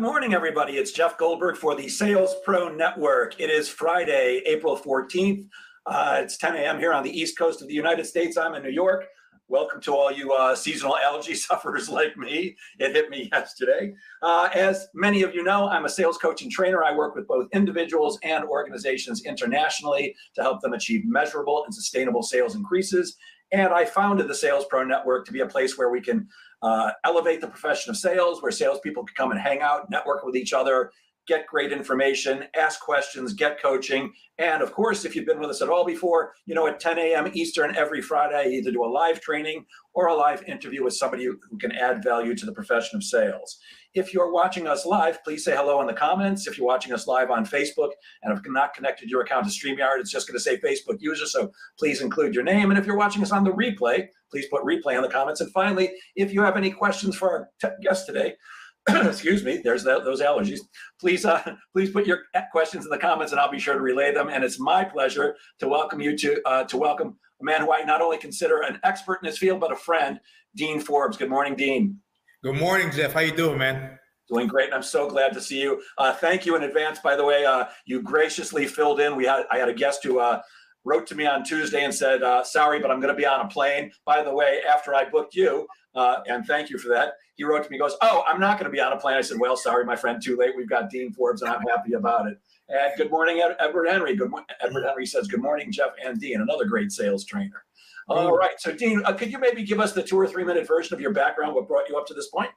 Good morning, everybody. It's Jeff Goldberg for the Sales Pro Network. It is Friday, April 14th. Uh, it's 10 a.m. here on the East Coast of the United States. I'm in New York. Welcome to all you uh, seasonal allergy sufferers like me. It hit me yesterday. Uh, as many of you know, I'm a sales coach and trainer. I work with both individuals and organizations internationally to help them achieve measurable and sustainable sales increases. And I founded the Sales Pro Network to be a place where we can uh, elevate the profession of sales, where salespeople can come and hang out, network with each other, get great information, ask questions, get coaching. And of course, if you've been with us at all before, you know, at 10 a.m. Eastern every Friday, I either do a live training or a live interview with somebody who can add value to the profession of sales. If you're watching us live, please say hello in the comments. If you're watching us live on Facebook and have not connected your account to StreamYard, it's just going to say Facebook user. So please include your name. And if you're watching us on the replay, please put replay in the comments. And finally, if you have any questions for our guest today, excuse me, there's those allergies. Please, uh, please put your questions in the comments, and I'll be sure to relay them. And it's my pleasure to welcome you to uh, to welcome a man who I not only consider an expert in his field but a friend, Dean Forbes. Good morning, Dean. Good morning, Jeff. How you doing, man? Doing great, and I'm so glad to see you. Uh, thank you in advance, by the way. Uh, you graciously filled in. We had I had a guest who uh, wrote to me on Tuesday and said, uh, "Sorry, but I'm going to be on a plane." By the way, after I booked you, uh, and thank you for that. He wrote to me, goes, "Oh, I'm not going to be on a plane." I said, "Well, sorry, my friend, too late. We've got Dean Forbes, and I'm happy about it." And good morning, Edward Henry. Good morning. Edward Henry says, "Good morning, Jeff and Dean, another great sales trainer." All right, so Dean, uh, could you maybe give us the two or three minute version of your background? What brought you up to this point?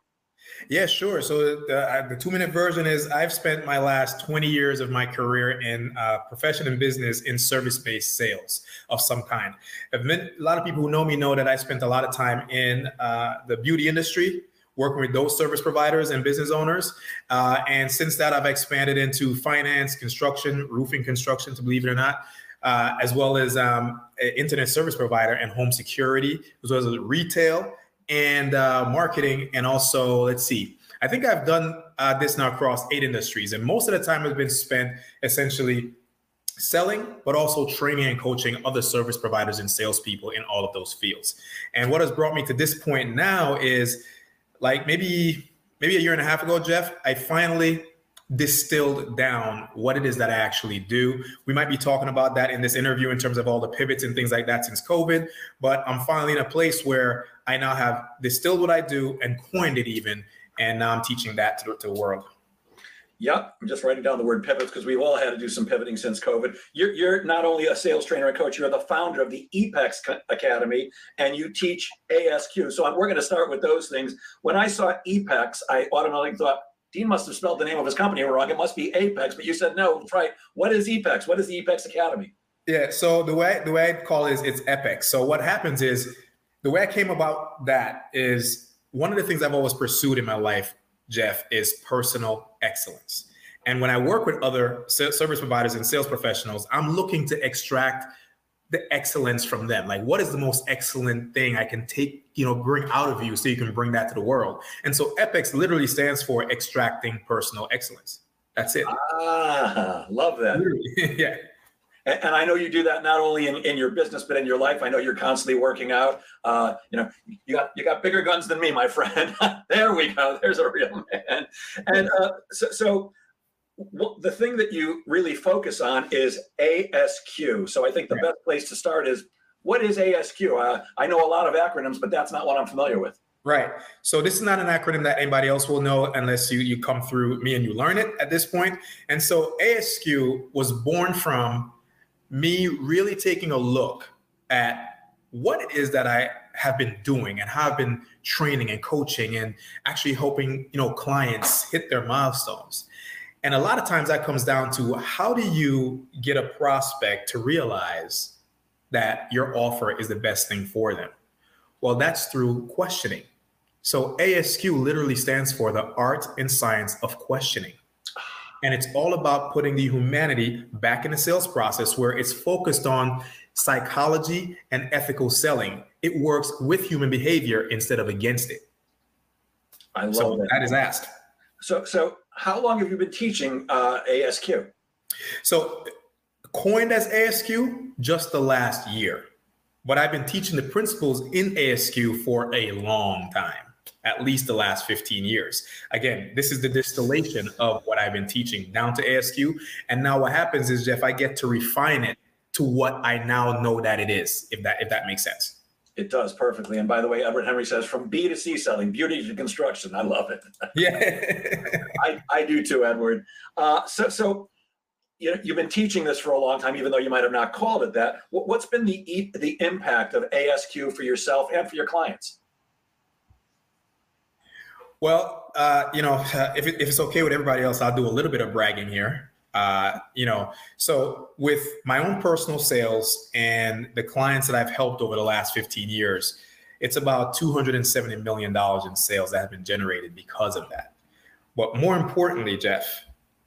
Yeah, sure. So the, uh, the two minute version is I've spent my last 20 years of my career in uh, profession and business in service based sales of some kind. Been, a lot of people who know me know that I spent a lot of time in uh, the beauty industry. Working with those service providers and business owners. Uh, and since that, I've expanded into finance, construction, roofing construction, to believe it or not, uh, as well as um, internet service provider and home security, as well as retail and uh, marketing, and also let's see. I think I've done uh, this now across eight industries, and most of the time has been spent essentially selling, but also training and coaching other service providers and salespeople in all of those fields. And what has brought me to this point now is like maybe maybe a year and a half ago, Jeff, I finally distilled down what it is that I actually do. We might be talking about that in this interview in terms of all the pivots and things like that since COVID, but I'm finally in a place where I now have distilled what I do and coined it even, and now I'm teaching that to, to the world. Yep, I'm just writing down the word pivots because we've all had to do some pivoting since COVID. You're, you're not only a sales trainer and coach, you're the founder of the EPEX Academy and you teach ASQ. So we're going to start with those things. When I saw EPEX, I automatically thought, Dean must have spelled the name of his company wrong. It must be Apex, but you said no. Right. What is Apex? What is the Apex Academy? Yeah. So the way the way I call it is it's Apex. So what happens is the way I came about that is one of the things I've always pursued in my life, Jeff, is personal excellence. And when I work with other service providers and sales professionals, I'm looking to extract the excellence from them. Like, what is the most excellent thing I can take, you know, bring out of you so you can bring that to the world? And so EPEX literally stands for extracting personal excellence. That's it. Ah, love that. yeah. And, and, I know you do that not only in, in your business, but in your life. I know you're constantly working out. Uh, you know, you got you got bigger guns than me, my friend. there we go. There's a real man. And uh, so, so well, the thing that you really focus on is ASQ. So I think the best place to start is what is ASQ? Uh, I know a lot of acronyms, but that's not what I'm familiar with. Right. So this is not an acronym that anybody else will know unless you you come through me and you learn it at this point. And so ASQ was born from me really taking a look at what it is that I have been doing and how I've been training and coaching and actually helping, you know, clients hit their milestones. And a lot of times that comes down to how do you get a prospect to realize that your offer is the best thing for them? Well, that's through questioning. So ASQ literally stands for the art and science of questioning. And it's all about putting the humanity back in the sales process where it's focused on psychology and ethical selling. It works with human behavior instead of against it. I love so that. That is asked. So, so how long have you been teaching uh, ASQ? So, coined as ASQ just the last year, but I've been teaching the principles in ASQ for a long time. at least the last 15 years. Again, this is the distillation of what I've been teaching down to ASQ. And now what happens is, Jeff, I get to refine it to what I now know that it is, if that if that makes sense. It does perfectly. And by the way, Edward Henry says from B to C selling, beauty to construction. I love it. Yeah. I, I do too, Edward. Uh, so so you know, you've been teaching this for a long time, even though you might have not called it that. What's been the the impact of ASQ for yourself and for your clients? Well, uh, you know, if, it, if it's okay with everybody else, I'll do a little bit of bragging here. Uh, you know, so with my own personal sales and the clients that I've helped over the last 15 years, it's about $270 million in sales that have been generated because of that. But more importantly, Jeff,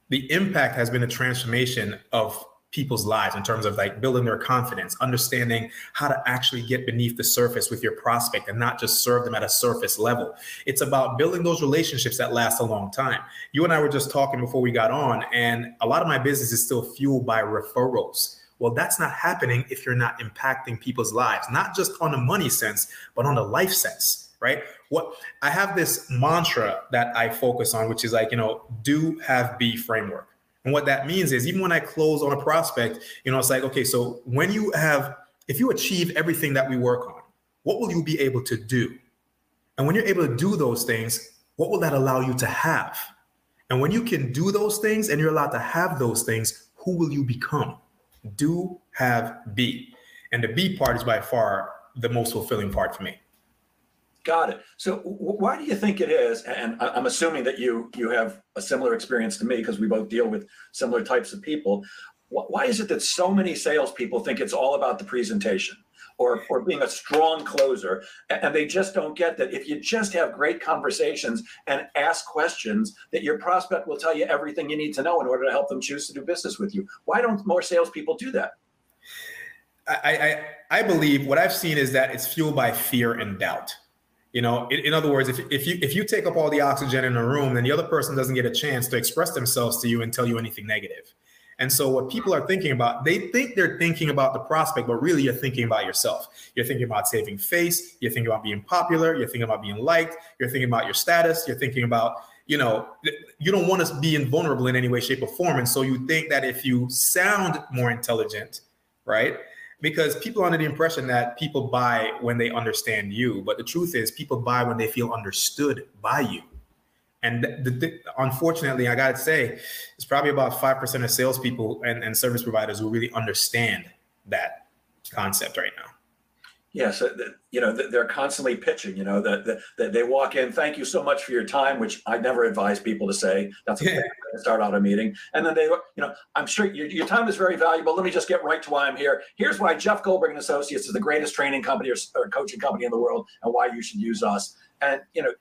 the impact has been a transformation of people's lives in terms of like building their confidence, understanding how to actually get beneath the surface with your prospect and not just serve them at a surface level. It's about building those relationships that last a long time. You and I were just talking before we got on, and a lot of my business is still fueled by referrals. Well, that's not happening if you're not impacting people's lives, not just on the money sense, but on the life sense, right? What I have this mantra that I focus on, which is like, you know, do have be framework and what that means is even when I close on a prospect, you know, it's like, okay, so when you have, if you achieve everything that we work on, what will you be able to do? And when you're able to do those things, what will that allow you to have? And when you can do those things and you're allowed to have those things, who will you become? Do, have, be. And the be part is by far the most fulfilling part for me. Got it. So why do you think it is? And I'm assuming that you you have a similar experience to me because we both deal with similar types of people. Why is it that so many salespeople think it's all about the presentation or or being a strong closer, and they just don't get that if you just have great conversations and ask questions, that your prospect will tell you everything you need to know in order to help them choose to do business with you. Why don't more salespeople do that? I, I, I believe what I've seen is that it's fueled by fear and doubt you know, in, in, other words, if, if you if you take up all the oxygen in a room, then the other person doesn't get a chance to express themselves to you and tell you anything negative. And so what people are thinking about, they think they're thinking about the prospect, but really you're thinking about yourself. You're thinking about saving face, you're thinking about being popular, you're thinking about being liked, you're thinking about your status, you're thinking about, you know, you don't want to be invulnerable in any way, shape, or form. And so you think that if you sound more intelligent, right? Because people are under the impression that people buy when they understand you but the truth is people buy when they feel understood by you. And the, the, unfortunately i gotta say it's probably about 5% of salespeople and, and service providers who really understand that concept right now. Yeah, so you know they're constantly pitching. You know that the, they walk in. Thank you so much for your time, which I never advise people to say. That's a yeah. start out a meeting, and then they, you know, I'm sure your, your time is very valuable. Let me just get right to why I'm here. Here's why Jeff Goldberg and Associates is the greatest training company or, or coaching company in the world, and why you should use us. And you know,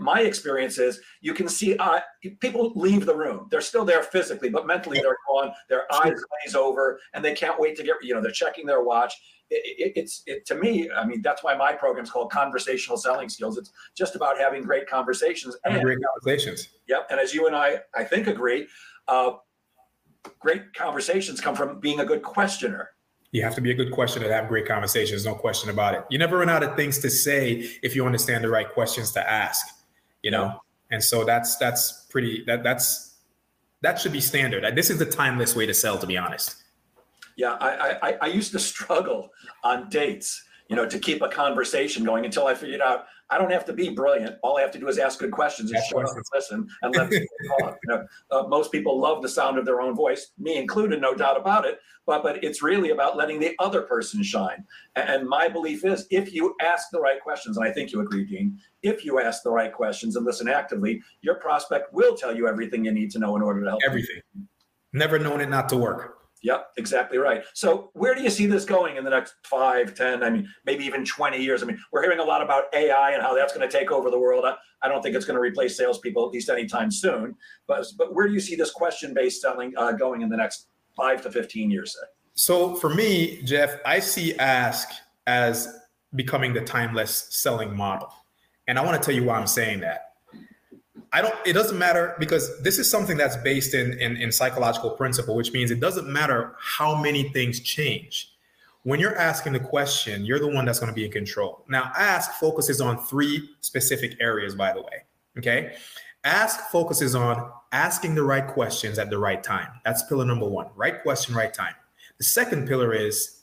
my experience is you can see uh, people leave the room. They're still there physically, but mentally they're gone. Their eyes glaze over, and they can't wait to get. You know, they're checking their watch it, it's it, to me. I mean, that's why my program is called Conversational Selling Skills. It's just about having great conversations. And, great conversations. Yep. And as you and I, I think agree, uh, great conversations come from being a good questioner. You have to be a good questioner to have great conversations. No question about it. You never run out of things to say if you understand the right questions to ask. You know, and so that's that's pretty that that's that should be standard. This is the timeless way to sell, to be honest. Yeah, I, I, I used to struggle on dates, you know, to keep a conversation going until I figured out I don't have to be brilliant. All I have to do is ask good questions and shut up and listen and let people talk. You know, uh, most people love the sound of their own voice, me included, no doubt about it. But but it's really about letting the other person shine. And my belief is, if you ask the right questions, and I think you agree, Dean, if you ask the right questions and listen actively, your prospect will tell you everything you need to know in order to help. Everything. You. Never known it not to work. Yep, exactly right. So where do you see this going in the next five, ten, I mean, maybe even 20 years? I mean, we're hearing a lot about AI and how that's going to take over the world. I, I don't think it's going to replace salespeople, at least anytime soon. But, but where do you see this question-based selling uh, going in the next five to 15 years, say? So for me, Jeff, I see ASQ as becoming the timeless selling model. And I want to tell you why I'm saying that. I don't, it doesn't matter because this is something that's based in, in, in psychological principle, which means it doesn't matter how many things change. when you're asking the question, you're the one that's going to be in control. Now, ASQ focuses on three specific areas, by the way. Okay. ASQ focuses on asking the right questions at the right time. That's pillar number one right question, right time. The second pillar is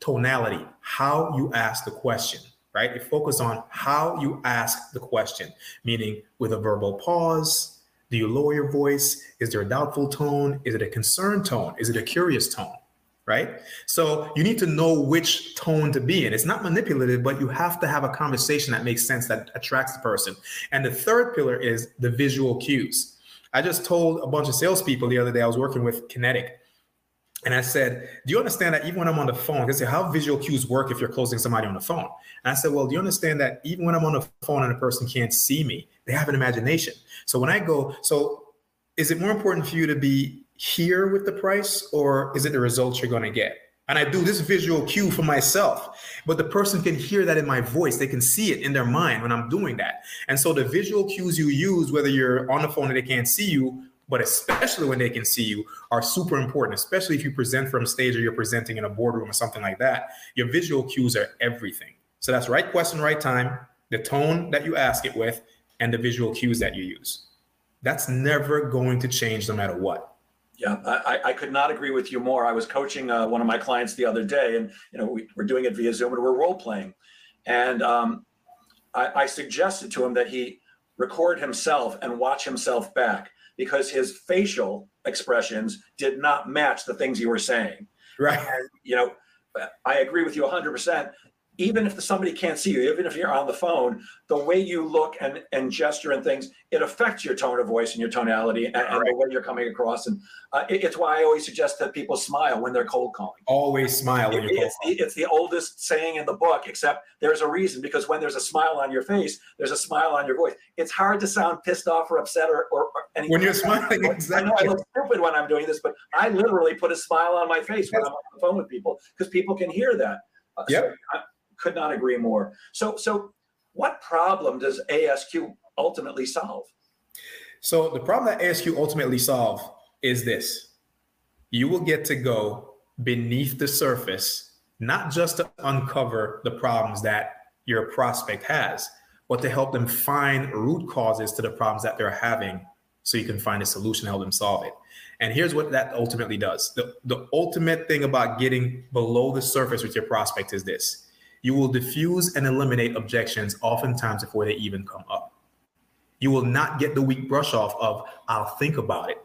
tonality, how you ask the question, right? It focuses on how you ask the question, meaning with a verbal pause. Do you lower your voice? Is there a doubtful tone? Is it a concerned tone? Is it a curious tone? Right. So you need to know which tone to be in. It's not manipulative, but you have to have a conversation that makes sense, that attracts the person. And the third pillar is the visual cues. I just told a bunch of salespeople the other day, I was working with Kinetic and I said, Do you understand that even when I'm on the phone, they say, How visual cues work if you're closing somebody on the phone? And I said, Well, do you understand that even when I'm on the phone and a person can't see me, they have an imagination. So when I go, so is it more important for you to be here with the price or is it the results you're going to get? And I do this visual cue for myself, but the person can hear that in my voice. They can see it in their mind when I'm doing that. And so the visual cues you use, whether you're on the phone and they can't see you, but especially when they can see you, are super important, especially if you present from stage or you're presenting in a boardroom or something like that. Your visual cues are everything. So that's right question, right time, the tone that you ask it with, and the visual cues that you use. That's never going to change no matter what. Yeah, I, I could not agree with you more. I was coaching uh, one of my clients the other day, and you know we, are doing it via Zoom and we're role playing, and um, I, I suggested to him that he record himself and watch himself back because his facial expressions did not match the things you were saying. Right. And, you know, I agree with you 100% even if somebody can't see you, even if you're on the phone, the way you look and, and gesture and things, it affects your tone of voice and your tonality and, and right. the way you're coming across. And uh, it, it's why I always suggest that people smile when they're cold calling. Always smile when it, you're cold it's, calling. The, it's the oldest saying in the book, except there's a reason because when there's a smile on your face, there's a smile on your voice. It's hard to sound pissed off or upset or, or, or anything. When you're smiling, exactly. I know I look stupid when I'm doing this, but I literally put a smile on my face when I'm on the phone with people because people can hear that. Uh, yep. So could not agree more. So, so what problem does ASQ ultimately solve? So the problem that ASQ ultimately solve is this: you will get to go beneath the surface, not just to uncover the problems that your prospect has, but to help them find root causes to the problems that they're having so you can find a solution, help them solve it. And here's what that ultimately does. The, the ultimate thing about getting below the surface with your prospect is this you will diffuse and eliminate objections oftentimes before they even come up. You will not get the weak brush off of, I'll think about it.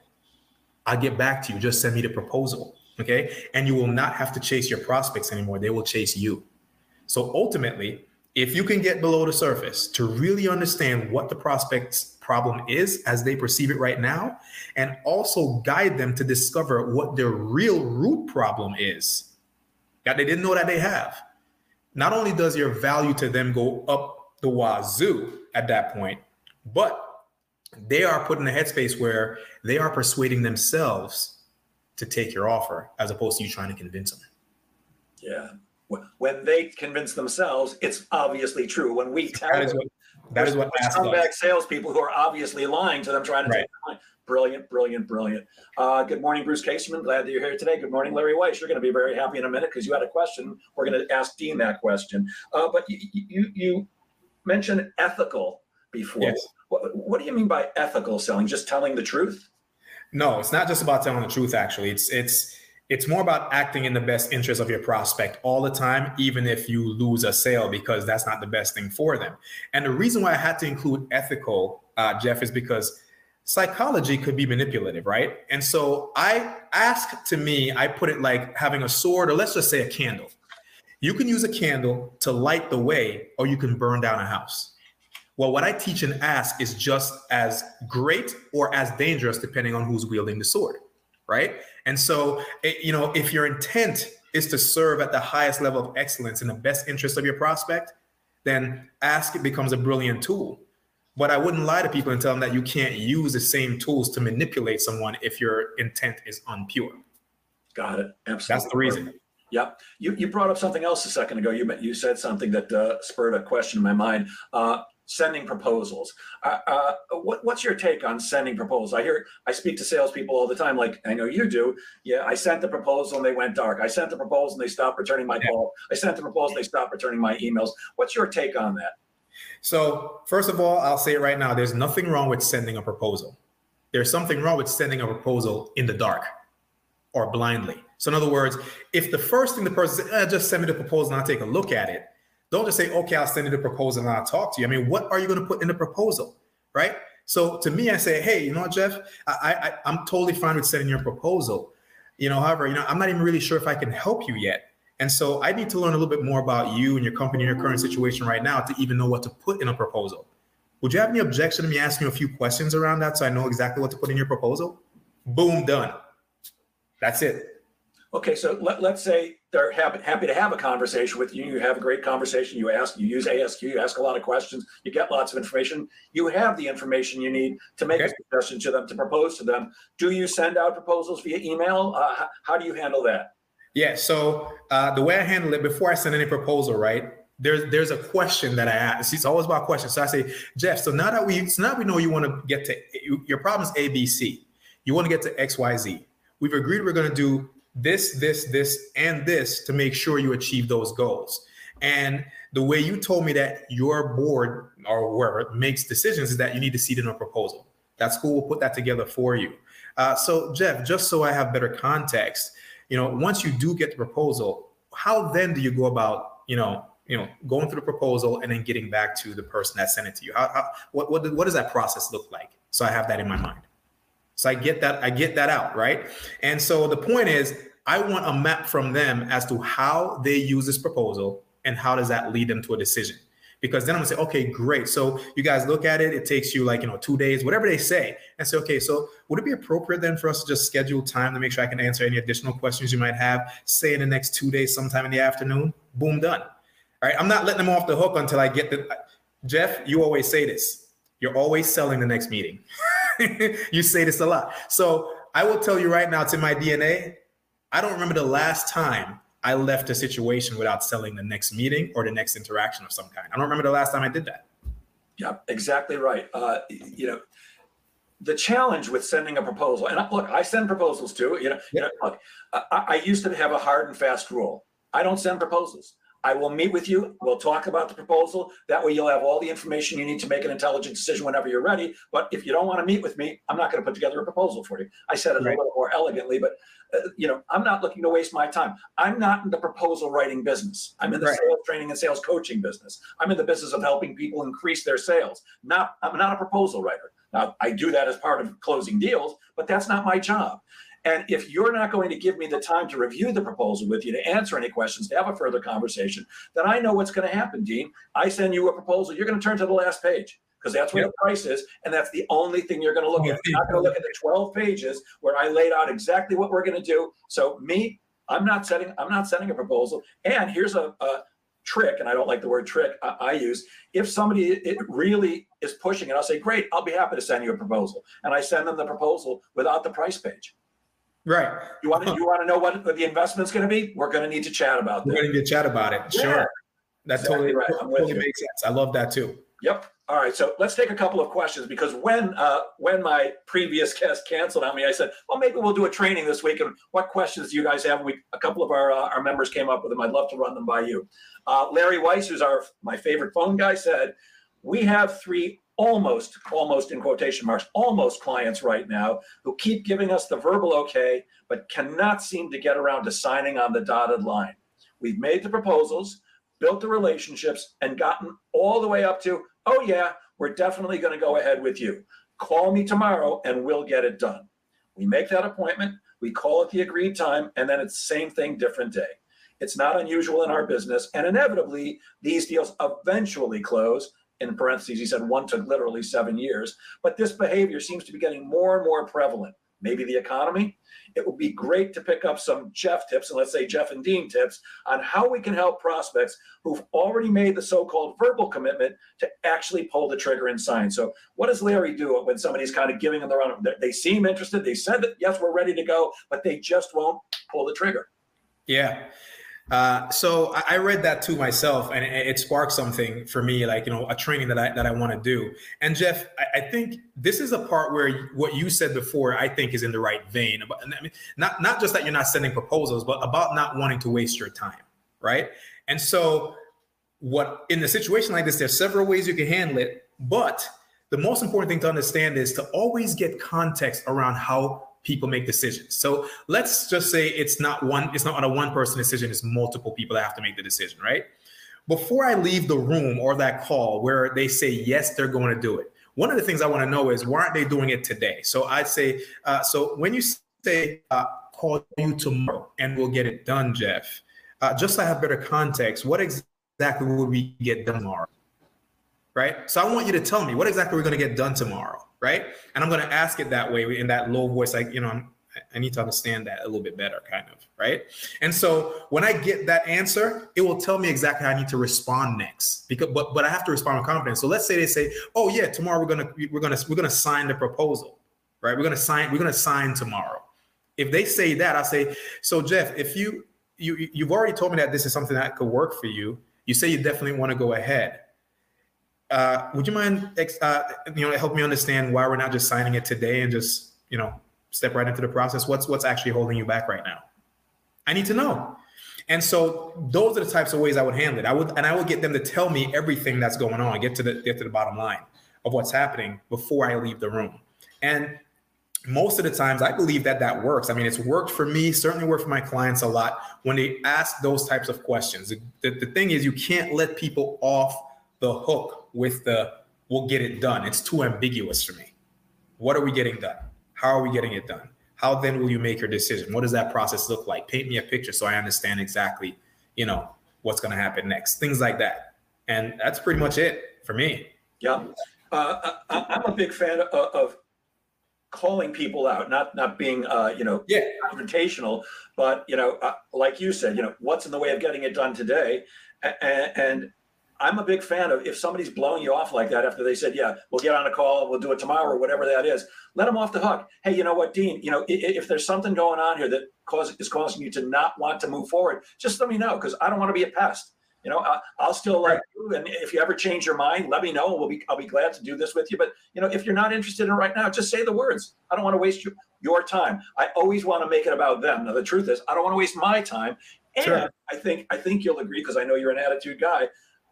I'll get back to you. Just send me the proposal. Okay. And you will not have to chase your prospects anymore. They will chase you. So ultimately, if you can get below the surface to really understand what the prospect's problem is as they perceive it right now, and also guide them to discover what their real root problem is that they didn't know that they have not only does your value to them go up the wazoo at that point, but they are put in a headspace where they are persuading themselves to take your offer as opposed to you trying to convince them. Yeah. When they convince themselves, it's obviously true. When we tell that is what, that is what scumbag salespeople who are obviously lying to them, trying to right. take Brilliant, brilliant, brilliant. Uh, good morning, Bruce Caseman. Glad that you're here today. Good morning, Larry Weiss. You're going to be very happy in a minute because you had a question. We're going to ask Dean that question. Uh, but you, you, you mentioned ethical before. Yes. What, what do you mean by ethical selling? Just telling the truth? No, it's not just about telling the truth. Actually, it's it's it's more about acting in the best interest of your prospect all the time, even if you lose a sale, because that's not the best thing for them. And the reason why I had to include ethical, uh, Jeff, is because psychology could be manipulative, right? And so I ask to me, I put it like having a sword, or let's just say a candle. You can use a candle to light the way, or you can burn down a house. Well, what I teach and ASQ is just as great or as dangerous, depending on who's wielding the sword, right? And so, it, you know, if your intent is to serve at the highest level of excellence in the best interest of your prospect, then ASQ becomes a brilliant tool. But I wouldn't lie to people and tell them that you can't use the same tools to manipulate someone if your intent is unpure. Got it. Absolutely. That's the reason. Yeah, You, you brought up something else a second ago. You you said something that uh, spurred a question in my mind. Uh, sending proposals. Uh, uh, what, what's your take on sending proposals? I hear I speak to salespeople all the time, like I know you do. Yeah, I sent the proposal and they went dark. I sent the proposal and they stopped returning my call. I sent the proposal and they stopped returning my emails. What's your take on that? So first of all, I'll say it right now: there's nothing wrong with sending a proposal. There's something wrong with sending a proposal in the dark or blindly. So in other words, if the first thing the person says, eh, just send me the proposal and I'll take a look at it, don't just say, okay, I'll send you the proposal and I'll talk to you. I mean, what are you going to put in the proposal? Right. So to me, I say, hey, you know what, Jeff, I, I, I'm totally fine with sending your proposal. You know, however, you know, I'm not even really sure if I can help you yet. And so I need to learn a little bit more about you and your company and your current situation right now to even know what to put in a proposal. Would you have any objection to me asking you a few questions around that so I know exactly what to put in your proposal? Boom, done. That's it. Okay, so let, let's say they're happy, happy to have a conversation with you. You have a great conversation. You ask, you use ASQ, you ask a lot of questions, you get lots of information. You have the information you need to make okay. a suggestion to them, to propose to them. Do you send out proposals via email? Uh, how, do you handle that? Yeah, so uh, the way I handle it before I send any proposal, right? There's there's a question that I ask. It's always about questions. So I say, Jeff. So now that we so now we know you want to get to your problem is A B C. You want to get to X Y Z. We've agreed we're going to do this, this, this, and this to make sure you achieve those goals. And the way you told me that your board or wherever makes decisions is that you need to see it in a proposal. That's cool. We'll put that together for you. Uh, so, Jeff, just so I have better context, you know, once you do get the proposal, how then do you go about, you know, you know, going through the proposal and then getting back to the person that sent it to you? How, how what, what, what does that process look like? So I have that in my mind. So I get that, I get that out, right? And so the point is, I want a map from them as to how they use this proposal and how does that lead them to a decision. Because then I'm gonna say, okay, great. So you guys look at it, it takes you like, you know, two days, whatever they say, and say, okay, so would it be appropriate then for us to just schedule time to make sure I can answer any additional questions you might have, say in the next two days, sometime in the afternoon? Boom, done. All right. I'm not letting them off the hook until I get the Jeff, you always say this. You're always selling the next meeting. you say this a lot. So I will tell you right now, it's in my DNA. I don't remember the last time I left a situation without selling the next meeting or the next interaction of some kind. I don't remember the last time I did that. Yeah, exactly right. Uh, you know, the challenge with sending a proposal, and look, I send proposals too. You know, you know look, I, I used to have a hard and fast rule. I don't send proposals. I will meet with you. We'll talk about the proposal. That way, you'll have all the information you need to make an intelligent decision whenever you're ready. But if you don't want to meet with me, I'm not going to put together a proposal for you. I said it right. a little more elegantly, but uh, you know, I'm not looking to waste my time. I'm not in the proposal writing business. I'm in the right. sales training and sales coaching business. I'm in the business of helping people increase their sales. Not, I'm not a proposal writer. Now, I do that as part of closing deals, but that's not my job. And if you're not going to give me the time to review the proposal with you, to answer any questions, to have a further conversation, then I know what's going to happen, Dean. I send you a proposal, you're going to turn to the last page because that's where yep. the price is, and that's the only thing you're going to look at. You're not going to look at the 12 pages where I laid out exactly what we're going to do. So me, I'm not setting, I'm not sending a proposal. And here's a, a trick, and I don't like the word trick I, I, use. If somebody it really is pushing it, I'll say, great, I'll be happy to send you a proposal, and I send them the proposal without the price page. Right. You want to you want to know what the investment's going to be? We're going to need to chat about that. We're going to chat about it. Yeah. Sure. That exactly totally, right. totally makes sense. I love that too. Yep. All right. So let's take a couple of questions because when uh, when my previous guest canceled on me, I said, well, maybe we'll do a training this week. And what questions do you guys have? We a couple of our uh, our members came up with them. I'd love to run them by you. Uh, Larry Weiss, who's our my favorite phone guy, said we have three almost, almost in quotation marks, almost clients right now who keep giving us the verbal okay, but cannot seem to get around to signing on the dotted line. We've made the proposals, built the relationships, and gotten all the way up to, oh, yeah, we're definitely going to go ahead with you. Call me tomorrow and we'll get it done. We make that appointment, we call it the agreed time, and then it's same thing, different day. It's not unusual in our business, and inevitably, these deals eventually close in parentheses, he said one took literally seven years. But this behavior seems to be getting more and more prevalent. Maybe the economy. It would be great to pick up some Jeff tips, and let's say Jeff and Dean tips, on how we can help prospects who've already made the so called verbal commitment to actually pull the trigger and sign. So, what does Larry do when somebody's kind of giving them their own? They seem interested, they said that, yes, we're ready to go, but they just won't pull the trigger. Yeah. Uh, so I read that too myself, and it sparked something for me, like you know, a training that I that I want to do. And Jeff, I, I, think this is a part where what you said before, I think, is in the right vein. About, I mean, not not just that you're not sending proposals, but about not wanting to waste your time, right? And so, what in a situation like this, there's several ways you can handle it, but the most important thing to understand is to always get context around how people make decisions. So let's just say it's not one, it's not a one person decision, it's multiple people that have to make the decision, right? Before I leave the room or that call where they say, yes, they're going to do it. One of the things I want to know is why aren't they doing it today? So I'd say, uh, so when you say, uh, call you tomorrow and we'll get it done, Jeff, uh, just to have better context, what exactly will we get done tomorrow? Right. So I want you to tell me what exactly we're going to get done tomorrow right? And I'm going to ask it that way in that low voice, like, you know, I'm, I need to understand that a little bit better, kind of, right? And so when I get that answer, it will tell me exactly how I need to respond next. Because, but but I have to respond with confidence. So let's say they say, "Oh yeah, tomorrow we're gonna we're gonna we're gonna sign the proposal, right? We're gonna sign we're gonna sign tomorrow." If they say that, I say, "So Jeff, if you you you've already told me that this is something that could work for you, you say you definitely want to go ahead uh, would you mind, uh, you know, help me understand why we're not just signing it today and just, you know, step right into the process? What's what's actually holding you back right now? I need to know. And so those are the types of ways I would handle it. I would, and I would get them to tell me everything that's going on, get to the get to the bottom line of what's happening before I leave the room. And most of the times, I believe that that works. I mean, it's worked for me, certainly worked for my clients a lot when they ask those types of questions. The, the, the thing is, you can't let people off the hook with the we'll get it done. It's too ambiguous for me. What are we getting done? How are we getting it done? How then will you make your decision? What does that process look like? Paint me a picture so I understand exactly, you know, what's going to happen next. Things like that. And that's pretty much it for me. Yeah. Uh, I, am a big fan of, of, calling people out, not not being, uh, you know, yeah. confrontational, but you know, uh, like you said, you know, what's in the way of getting it done today, and, and I'm a big fan of if somebody's blowing you off like that after they said, "Yeah, we'll get on a call, we'll do it tomorrow," or whatever that is. Let them off the hook. Hey, you know what, Dean? You know, if, if there's something going on here that cause, is causing you to not want to move forward, just let me know because I don't want to be a pest. You know, I, will still like you, and if you ever change your mind, let me know. We'll be, I'll be glad to do this with you. But you know, if you're not interested in it right now, just say the words. I don't want to waste your, your time. I always want to make it about them. Now, the truth is, I don't want to waste my time. And sure. I think I think you'll agree because I know you're an attitude guy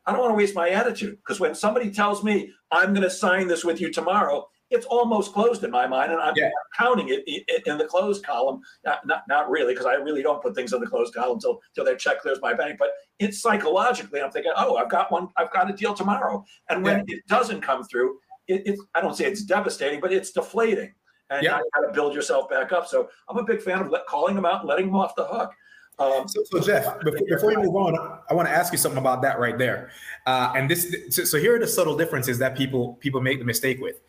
I don't want to waste my attitude because when somebody tells me I'm going to sign this with you tomorrow, it's almost closed in my mind, and I'm yeah. counting it in the closed column. Not not, not really, because I really don't put things in the closed column until until their check clears my bank. But it's psychologically, I'm thinking, oh, I've got one, I've got a deal tomorrow. And when yeah. it doesn't come through, it, it's I don't say it's devastating, but it's deflating. And yeah. you got to build yourself back up. So I'm a big fan of let, calling them out, and letting them off the hook. Um, so, so, Jeff, before, before you move on, I want to ask you something about that right there. Uh, and this, so, so here are the subtle differences that people people make the mistake with.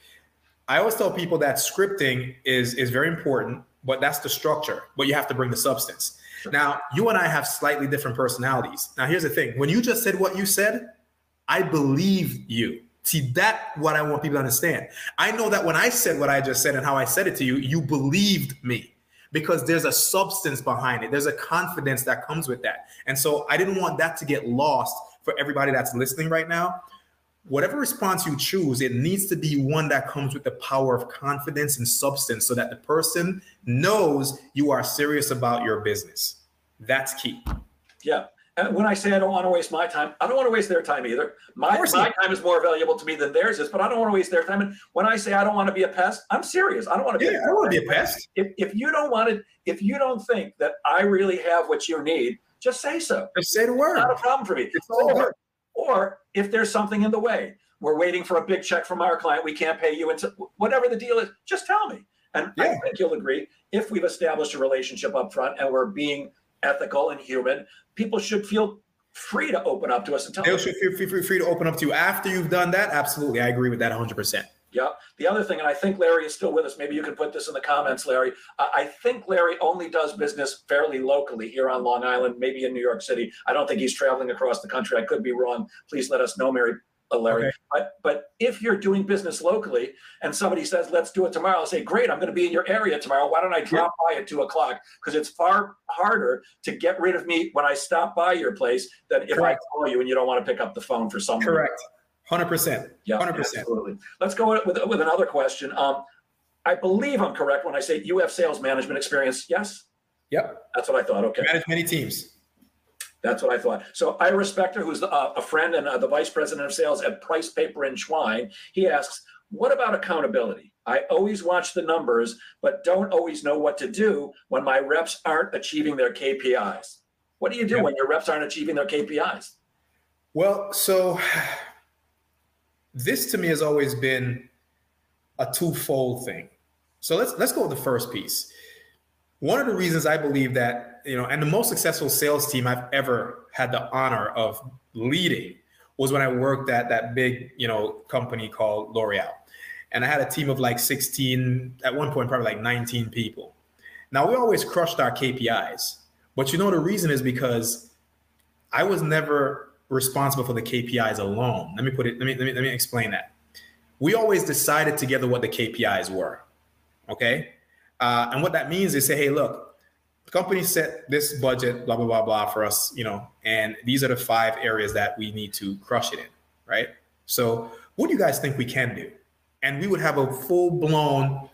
I always tell people that scripting is is very important, but that's the structure. But you have to bring the substance. Now, you and I have slightly different personalities. Now, here's the thing: when you just said what you said, I believe you. See, that what I want people to understand. I know that when I said what I just said and how I said it to you, you believed me because there's a substance behind it. There's a confidence that comes with that. And so I didn't want that to get lost for everybody that's listening right now. Whatever response you choose, it needs to be one that comes with the power of confidence and substance so that the person knows you are serious about your business. That's key. Yeah. And when I say I don't want to waste my time, I don't want to waste their time either. My, my time is more valuable to me than theirs is, but I don't want to waste their time. And when I say I don't want to be a pest, I'm serious. I don't want to be. Yeah, I don't want to be a pest. If, if you don't want it, if you don't think that I really have what you need, just say so. Just say the word. It's not a problem for me. It's all or, or if there's something in the way, we're waiting for a big check from our client. We can't pay you until whatever the deal is. Just tell me. And yeah. I think you'll agree if we've established a relationship up front and we're being ethical and human, people should feel free to open up to us and tell they should feel free, free, to open up to you after you've done that. Absolutely. I agree with that 100%. Yeah. The other thing, and I think Larry is still with us. Maybe you can put this in the comments, Larry. I think Larry only does business fairly locally here on Long Island, maybe in New York City. I don't think he's traveling across the country. I could be wrong. Please let us know, Mary, Larry. Okay. But but if you're doing business locally and somebody says, "Let's do it tomorrow," I'll say, "Great, I'm going to be in your area tomorrow. Why don't I drop yeah. by at two o'clock?" Because it's far harder to get rid of me when I stop by your place than if Correct. I call you and you don't want to pick up the phone for some. Reason. Correct. Hundred percent. Yeah. Hundred percent. Absolutely. Let's go with with another question. Um, I believe I'm correct when I say you have sales management experience. Yes. Yep. That's what I thought. Okay. Manage many teams. That's what I thought. So Ira Spector, who's uh, a friend and uh, the vice president of sales at Price Paper and Twine, he asks, "What about accountability? I always watch the numbers, but don't always know what to do when my reps aren't achieving their KPIs. What do you do yeah. when your reps aren't achieving their KPIs?" Well, so this to me has always been a twofold thing. So let's let's go with the first piece. One of the reasons I believe that, you know, and the most successful sales team I've ever had the honor of leading was when I worked at that big, you know, company called L'Oreal. And I had a team of like 16, at one point, probably like 19 people. Now, we always crushed our KPIs. But you know, the reason is because I was never responsible for the KPIs alone. Let me put it, let me, let me, let me explain that. We always decided together what the KPIs were. Okay. Uh, and what that means is say, hey, look, the company set this budget, blah, blah, blah, blah for us, you know, and these are the five areas that we need to crush it in, right? So what do you guys think we can do? And we would have a full blown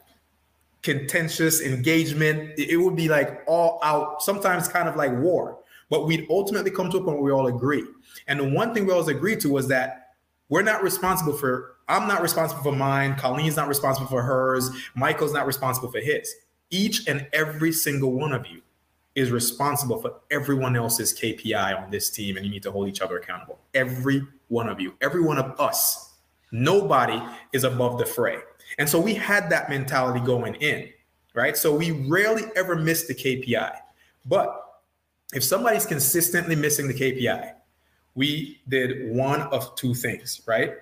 contentious engagement. It would be like all out, sometimes kind of like war, but we'd ultimately come to a point where we all agree. And the one thing we always agreed to was that we're not responsible for I'm not responsible for mine. Colleen's not responsible for hers. Michael's not responsible for his. Each and every single one of you is responsible for everyone else's KPI on this team, and you need to hold each other accountable. Every one of you, every one of us. Nobody is above the fray. And so we had that mentality going in, right? So we rarely ever miss the KPI. But if somebody's consistently missing the KPI, we did one of two things, right?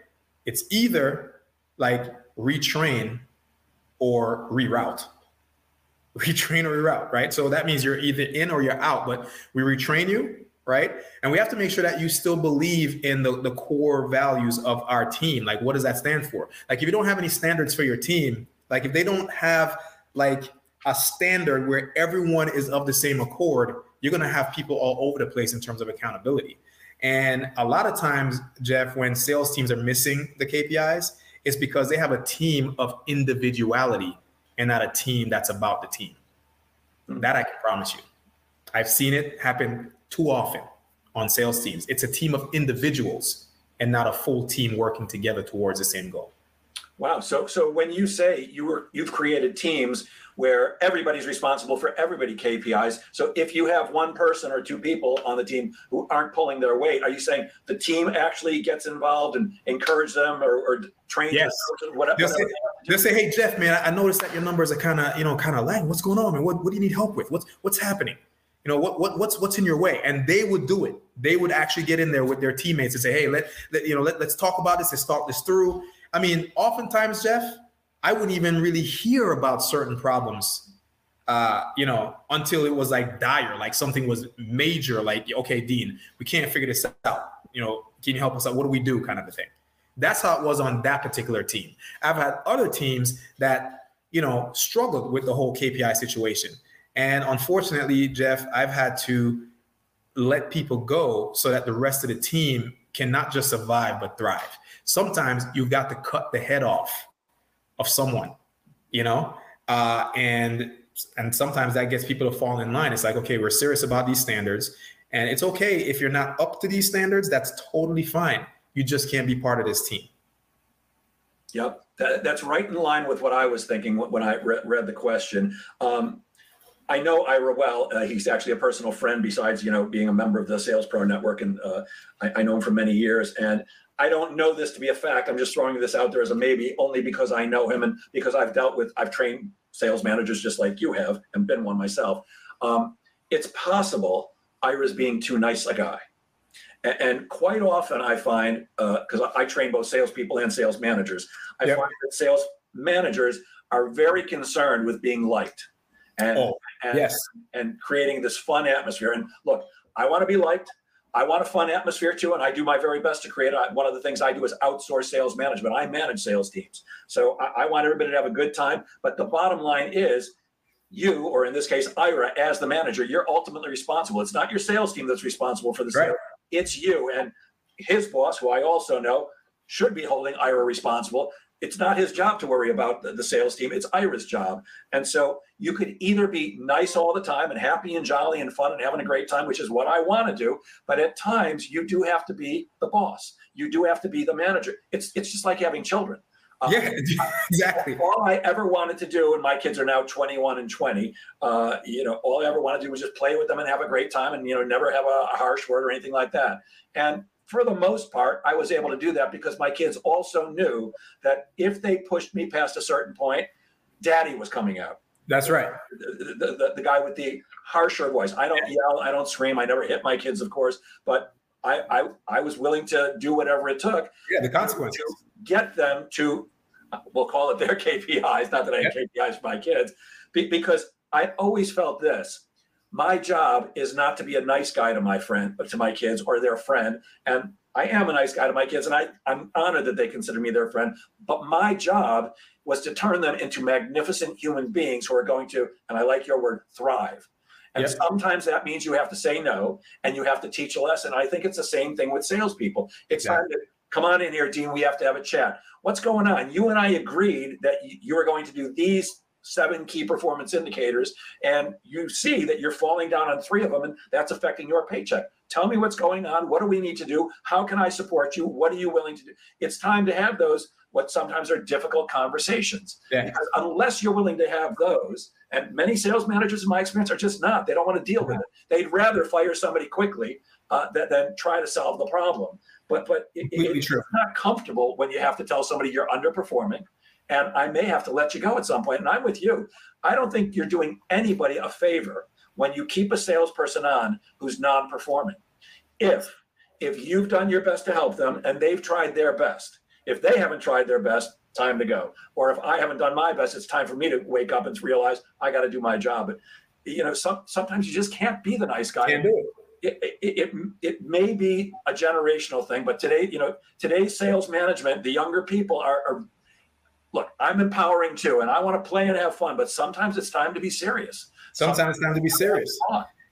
It's either like retrain or reroute. Retrain or reroute, right? So that means you're either in or you're out, but we retrain you, right? And we have to make sure that you still believe in the, the core values of our team. Like, what does that stand for? Like, if you don't have any standards for your team, like if they don't have like a standard where everyone is of the same accord, you're going to have people all over the place in terms of accountability. And a lot of times, Jeff, when sales teams are missing the KPIs, it's because they have a team of individuality and not a team that's about the team. Hmm. That I can promise you. I've seen it happen too often on sales teams. It's a team of individuals and not a full team working together towards the same goal. Wow. So so when you say you were you've created teams where everybody's responsible for everybody KPIs. So if you have one person or two people on the team who aren't pulling their weight, are you saying the team actually gets involved and encourage them or, or train yes. them? Whatever, they'll, say, they'll say, "Hey Jeff, man, I noticed that your numbers are kind of you know kind of lagging. What's going on, man? What, what do you need help with? What's what's happening?" You know what, what what's what's in your way, and they would do it. They would actually get in there with their teammates and say, "Hey, let, let you know, let, let's talk about this. Let's talk this through." I mean, oftentimes, Jeff, I wouldn't even really hear about certain problems, uh, you know, until it was like dire, like something was major, like, okay, Dean, we can't figure this out. You know, can you help us out? What do we do? Kind of a thing. That's how it was on that particular team. I've had other teams that, you know, struggled with the whole KPI situation. And unfortunately, Jeff, I've had to let people go so that the rest of the team can not just survive, but thrive. Sometimes you've got to cut the head off of someone, you know? Uh, and and sometimes that gets people to fall in line. It's like, okay, we're serious about these standards. And it's okay if you're not up to these standards, that's totally fine. You just can't be part of this team. Yep, that, that's right in line with what I was thinking when I re- read the question. Um, I know Ira well. Uh, he's actually a personal friend, besides you know being a member of the Sales Pro Network, and uh, I, I, know him for many years. And I don't know this to be a fact. I'm just throwing this out there as a maybe, only because I know him and because I've dealt with, I've trained sales managers just like you have and been one myself. Um, it's possible Ira's being too nice a guy. And, and quite often I find, because uh, I train both salespeople and sales managers, I yep. find that sales managers are very concerned with being liked and, oh, and, yes. and creating this fun atmosphere. And look, I want to be liked I want a fun atmosphere too, and I do my very best to create. it. One of the things I do is outsource sales management. I manage sales teams, so I, I want everybody to have a good time. But the bottom line is, you, or in this case, Ira, as the manager, you're ultimately responsible. It's not your sales team that's responsible for the sale. Right. It's you and his boss, who I also know, should be holding Ira responsible. It's not his job to worry about the, the sales team. It's Ira's job. And so you could either be nice all the time and happy and jolly and fun and having a great time, which is what I want to do. But at times you do have to be the boss. You do have to be the manager. It's it's just like having children. Um, Yeah, exactly. all I ever wanted to do, and my kids are now 21 and 20, uh, you know, all I ever wanted to do was just play with them and have a great time and, you know, never have a, a harsh word or anything like that. And for the most part, I was able to do that because my kids also knew that if they pushed me past a certain point, daddy was coming out. That's right. The, the, the, the guy with the harsher voice. I don't yell, I don't scream, I never hit my kids, of course, but I, I, I was willing to do whatever it took Yeah, the consequences. to get them to, we'll call it their KPIs, not that I have KPIs for my kids, be- because I always felt this. My job is not to be a nice guy to my friend, to my kids or their friend. And I am a nice guy to my kids, and I, I'm honored that they consider me their friend. But my job was to turn them into magnificent human beings who are going to, and I like your word, thrive. And Yep. sometimes that means you have to say no and you have to teach a lesson. I think it's the same thing with salespeople. It's time to come on in here, Dean. We have to have a chat. What's going on? You and I agreed that you were going to do these seven key performance indicators, and you see that you're falling down on three of them, and that's affecting your paycheck. Tell me what's going on. What do we need to do? How can I support you? What are you willing to do? It's time to have those, what sometimes are difficult conversations. Yeah. Because unless you're willing to have those, and many sales managers, in my experience, are just not. They don't want to deal with it. They'd rather fire somebody quickly uh, than, than try to solve the problem. But but it, it- it's not comfortable when you have to tell somebody you're underperforming, and I may have to let you go at some point. And I'm with you. I don't think you're doing anybody a favor when you keep a salesperson on who's non-performing. If if you've done your best to help them and they've tried their best, if they haven't tried their best, time to go. Or if I haven't done my best, it's time for me to wake up and realize I got to do my job. But you know, some sometimes you just can't be the nice guy. Can't do it. It, it, it, it may be a generational thing, but today, you know, today's sales management, the younger people are, are look, I'm empowering too, and I want to play and have fun, but sometimes it's time to be serious. Sometimes it's time to be serious.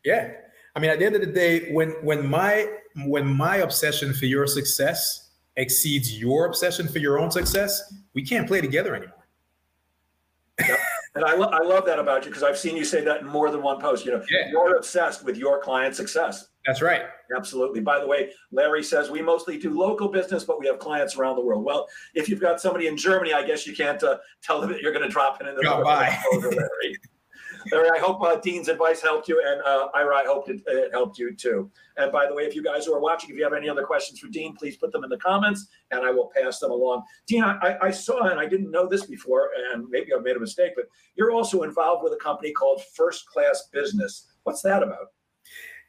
Yeah. I mean, at the end of the day, when when my when my obsession for your success exceeds your obsession for your own success, we can't play together anymore. And I, lo- I love that about you because I've seen you say that in more than one post. You know, Yeah. you're obsessed with your client success. That's right. Absolutely. By the way, Larry says we mostly do local business, but we have clients around the world. Well, if you've got somebody in Germany, I guess you can't uh, tell them that you're going to drop in in the Drop by. Larry. Larry, I hope uh, Dean's advice helped you, and uh, Ira, I hope it, it helped you too. And by the way, if you guys who are watching, if you have any other questions for Dean, please put them in the comments, and I will pass them along. Dean, I, I saw, and I didn't know this before, and maybe I've made a mistake, but you're also involved with a company called First Class Business. What's that about?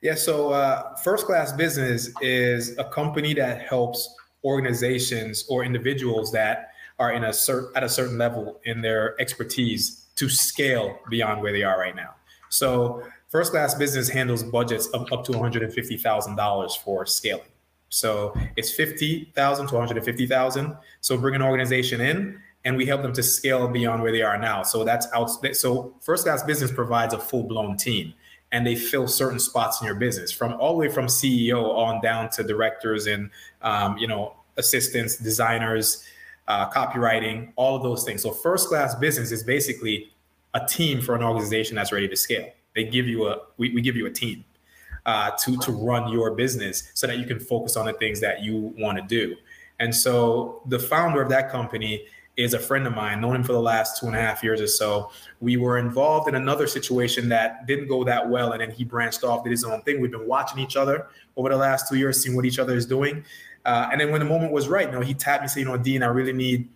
Yeah. So, uh, First Class Business is a company that helps organizations or individuals that are in a certain at a certain level in their expertise to scale beyond where they are right now. So, First Class Business handles budgets of up to one hundred and fifty thousand dollars for scaling. So it's fifty thousand to one hundred and fifty thousand. So bring an organization in, and we help them to scale beyond where they are now. So that's out. So First Class Business provides a full blown team and they fill certain spots in your business from all the way from CEO on down to directors and um, you know assistants, designers, uh, copywriting, all of those things. So first class business is basically a team for an organization that's ready to scale. They give you a we, we give you a team uh, to to run your business so that you can focus on the things that you want to do. And so the founder of that company is a friend of mine, known him for the last two and a half years or so. We were involved in another situation that didn't go that well, and then he branched off, did his own thing. We've been watching each other over the last two years, seeing what each other is doing. Uh, and then when the moment was right, you know, he tapped me, said, "You know, Dean, I really need,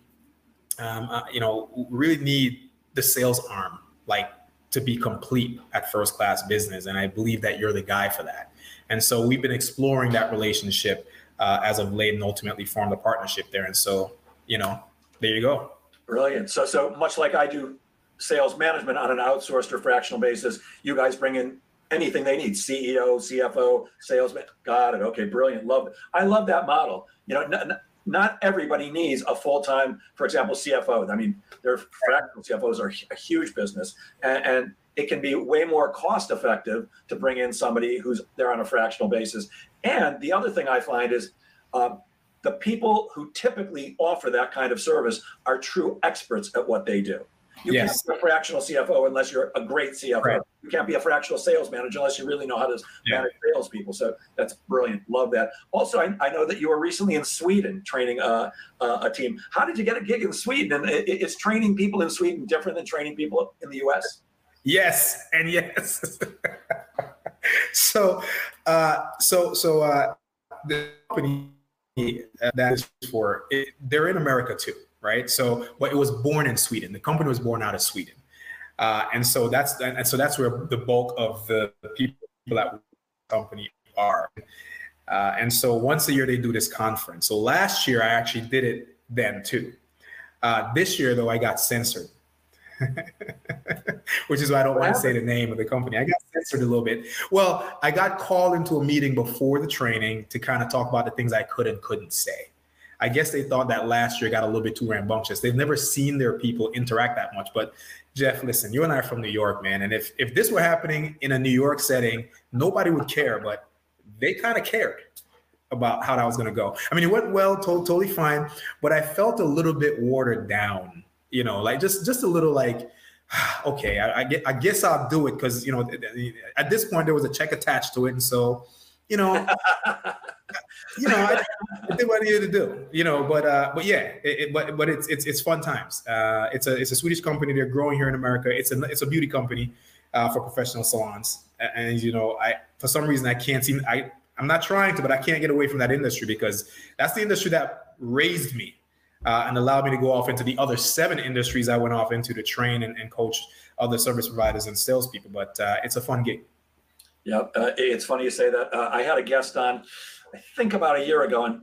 um, uh, you know, really need the sales arm, like to be complete at first class business, and I believe that you're the guy for that." And so we've been exploring that relationship uh, as of late, and ultimately formed a partnership there. And so, you know, there you go. Brilliant. So, so much like I do sales management on an outsourced or fractional basis, you guys bring in anything they need ceo cfo salesman got it. Okay brilliant. Love it i love that model. You know n- not everybody needs a full-time for example cfo i mean their fractional cfos are a huge business and, and it can be way more cost effective to bring in somebody who's there on a fractional basis. And the other thing i find is um, the people who typically offer that kind of service are true experts at what they do you Yes. can't be a fractional CFO unless you're a great CFO. Right. You can't be a fractional sales manager unless you really know how to Yeah. manage salespeople. So that's brilliant. Love that. Also, I, I know that you were recently in Sweden training uh, uh, a team. How did you get a gig in Sweden? And is training people in Sweden different than training people in the US? Yes, and yes. so, uh, so, so uh, the company that is for it, they're in America too, right? So, but it was born in Sweden. The company was born out of Sweden, uh, and so that's and so that's where the bulk of the people that at the company are. Uh, and so once a year they do this conference. So last year I actually did it then too. Uh, this year though I got censored. which is why I don't want to say the name of the company. I got censored a little bit. Well, I got called into a meeting before the training to kind of talk about the things I could and couldn't say. I guess they thought that last year got a little bit too rambunctious. They've never seen their people interact that much. But Jeff, listen, you and I are from New York, man. And if if this were happening in a New York setting, nobody would care. But they kind of cared about how that was going to go. I mean, it went well, to- totally fine, but I felt a little bit watered down. You know, like just just a little like, okay, I, I, guess I'll do it because you know at this point there was a check attached to it, and so you know, you know, I, I did what I needed to do. You know, but uh, but yeah, it, it, but but it's it's it's fun times. Uh, it's a it's a Swedish company. They're growing here in America. It's a it's a beauty company uh, for professional salons, and, and you know, I for some reason I can't seem I I'm not trying to, but I can't get away from that industry because that's the industry that raised me uh, and allowed me to go off into the other seven industries I went off into to train and, and coach other service providers and salespeople. But uh, it's a fun gig. Yeah, uh, it's funny you say that. Uh, I had a guest on, I think about a year ago, and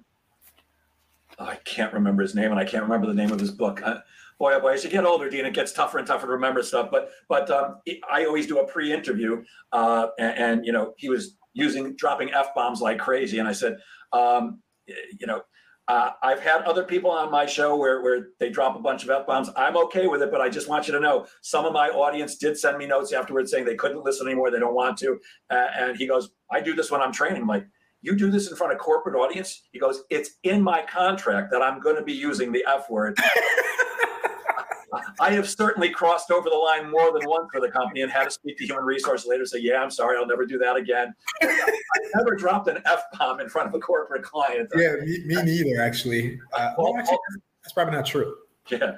oh, I can't remember his name, and I can't remember the name of his book. Uh, boy, oh boy, as you get older, Dean, it gets tougher and tougher to remember stuff. But but um, I always do a pre-interview, uh, and, and you know he was using dropping f bombs like crazy, and I said, um, you know. Uh, I've had other people on my show where, where they drop a bunch of f bombs. I'm okay with it, but I just want you to know some of my audience did send me notes afterwards saying they couldn't listen anymore, they don't want to. Uh, and he goes, "I do this when I'm training." I'm like, "You do this in front of corporate audience?" He goes, "It's in my contract that I'm going to be using the f word." I have certainly crossed over the line more than once for the company and had to speak to human resources later. Say, "Yeah, I'm sorry, I'll never do that again." I never dropped an f bomb in front of a corporate client. Yeah, me, me neither, actually. Uh, well, actually. That's probably not true. Yeah.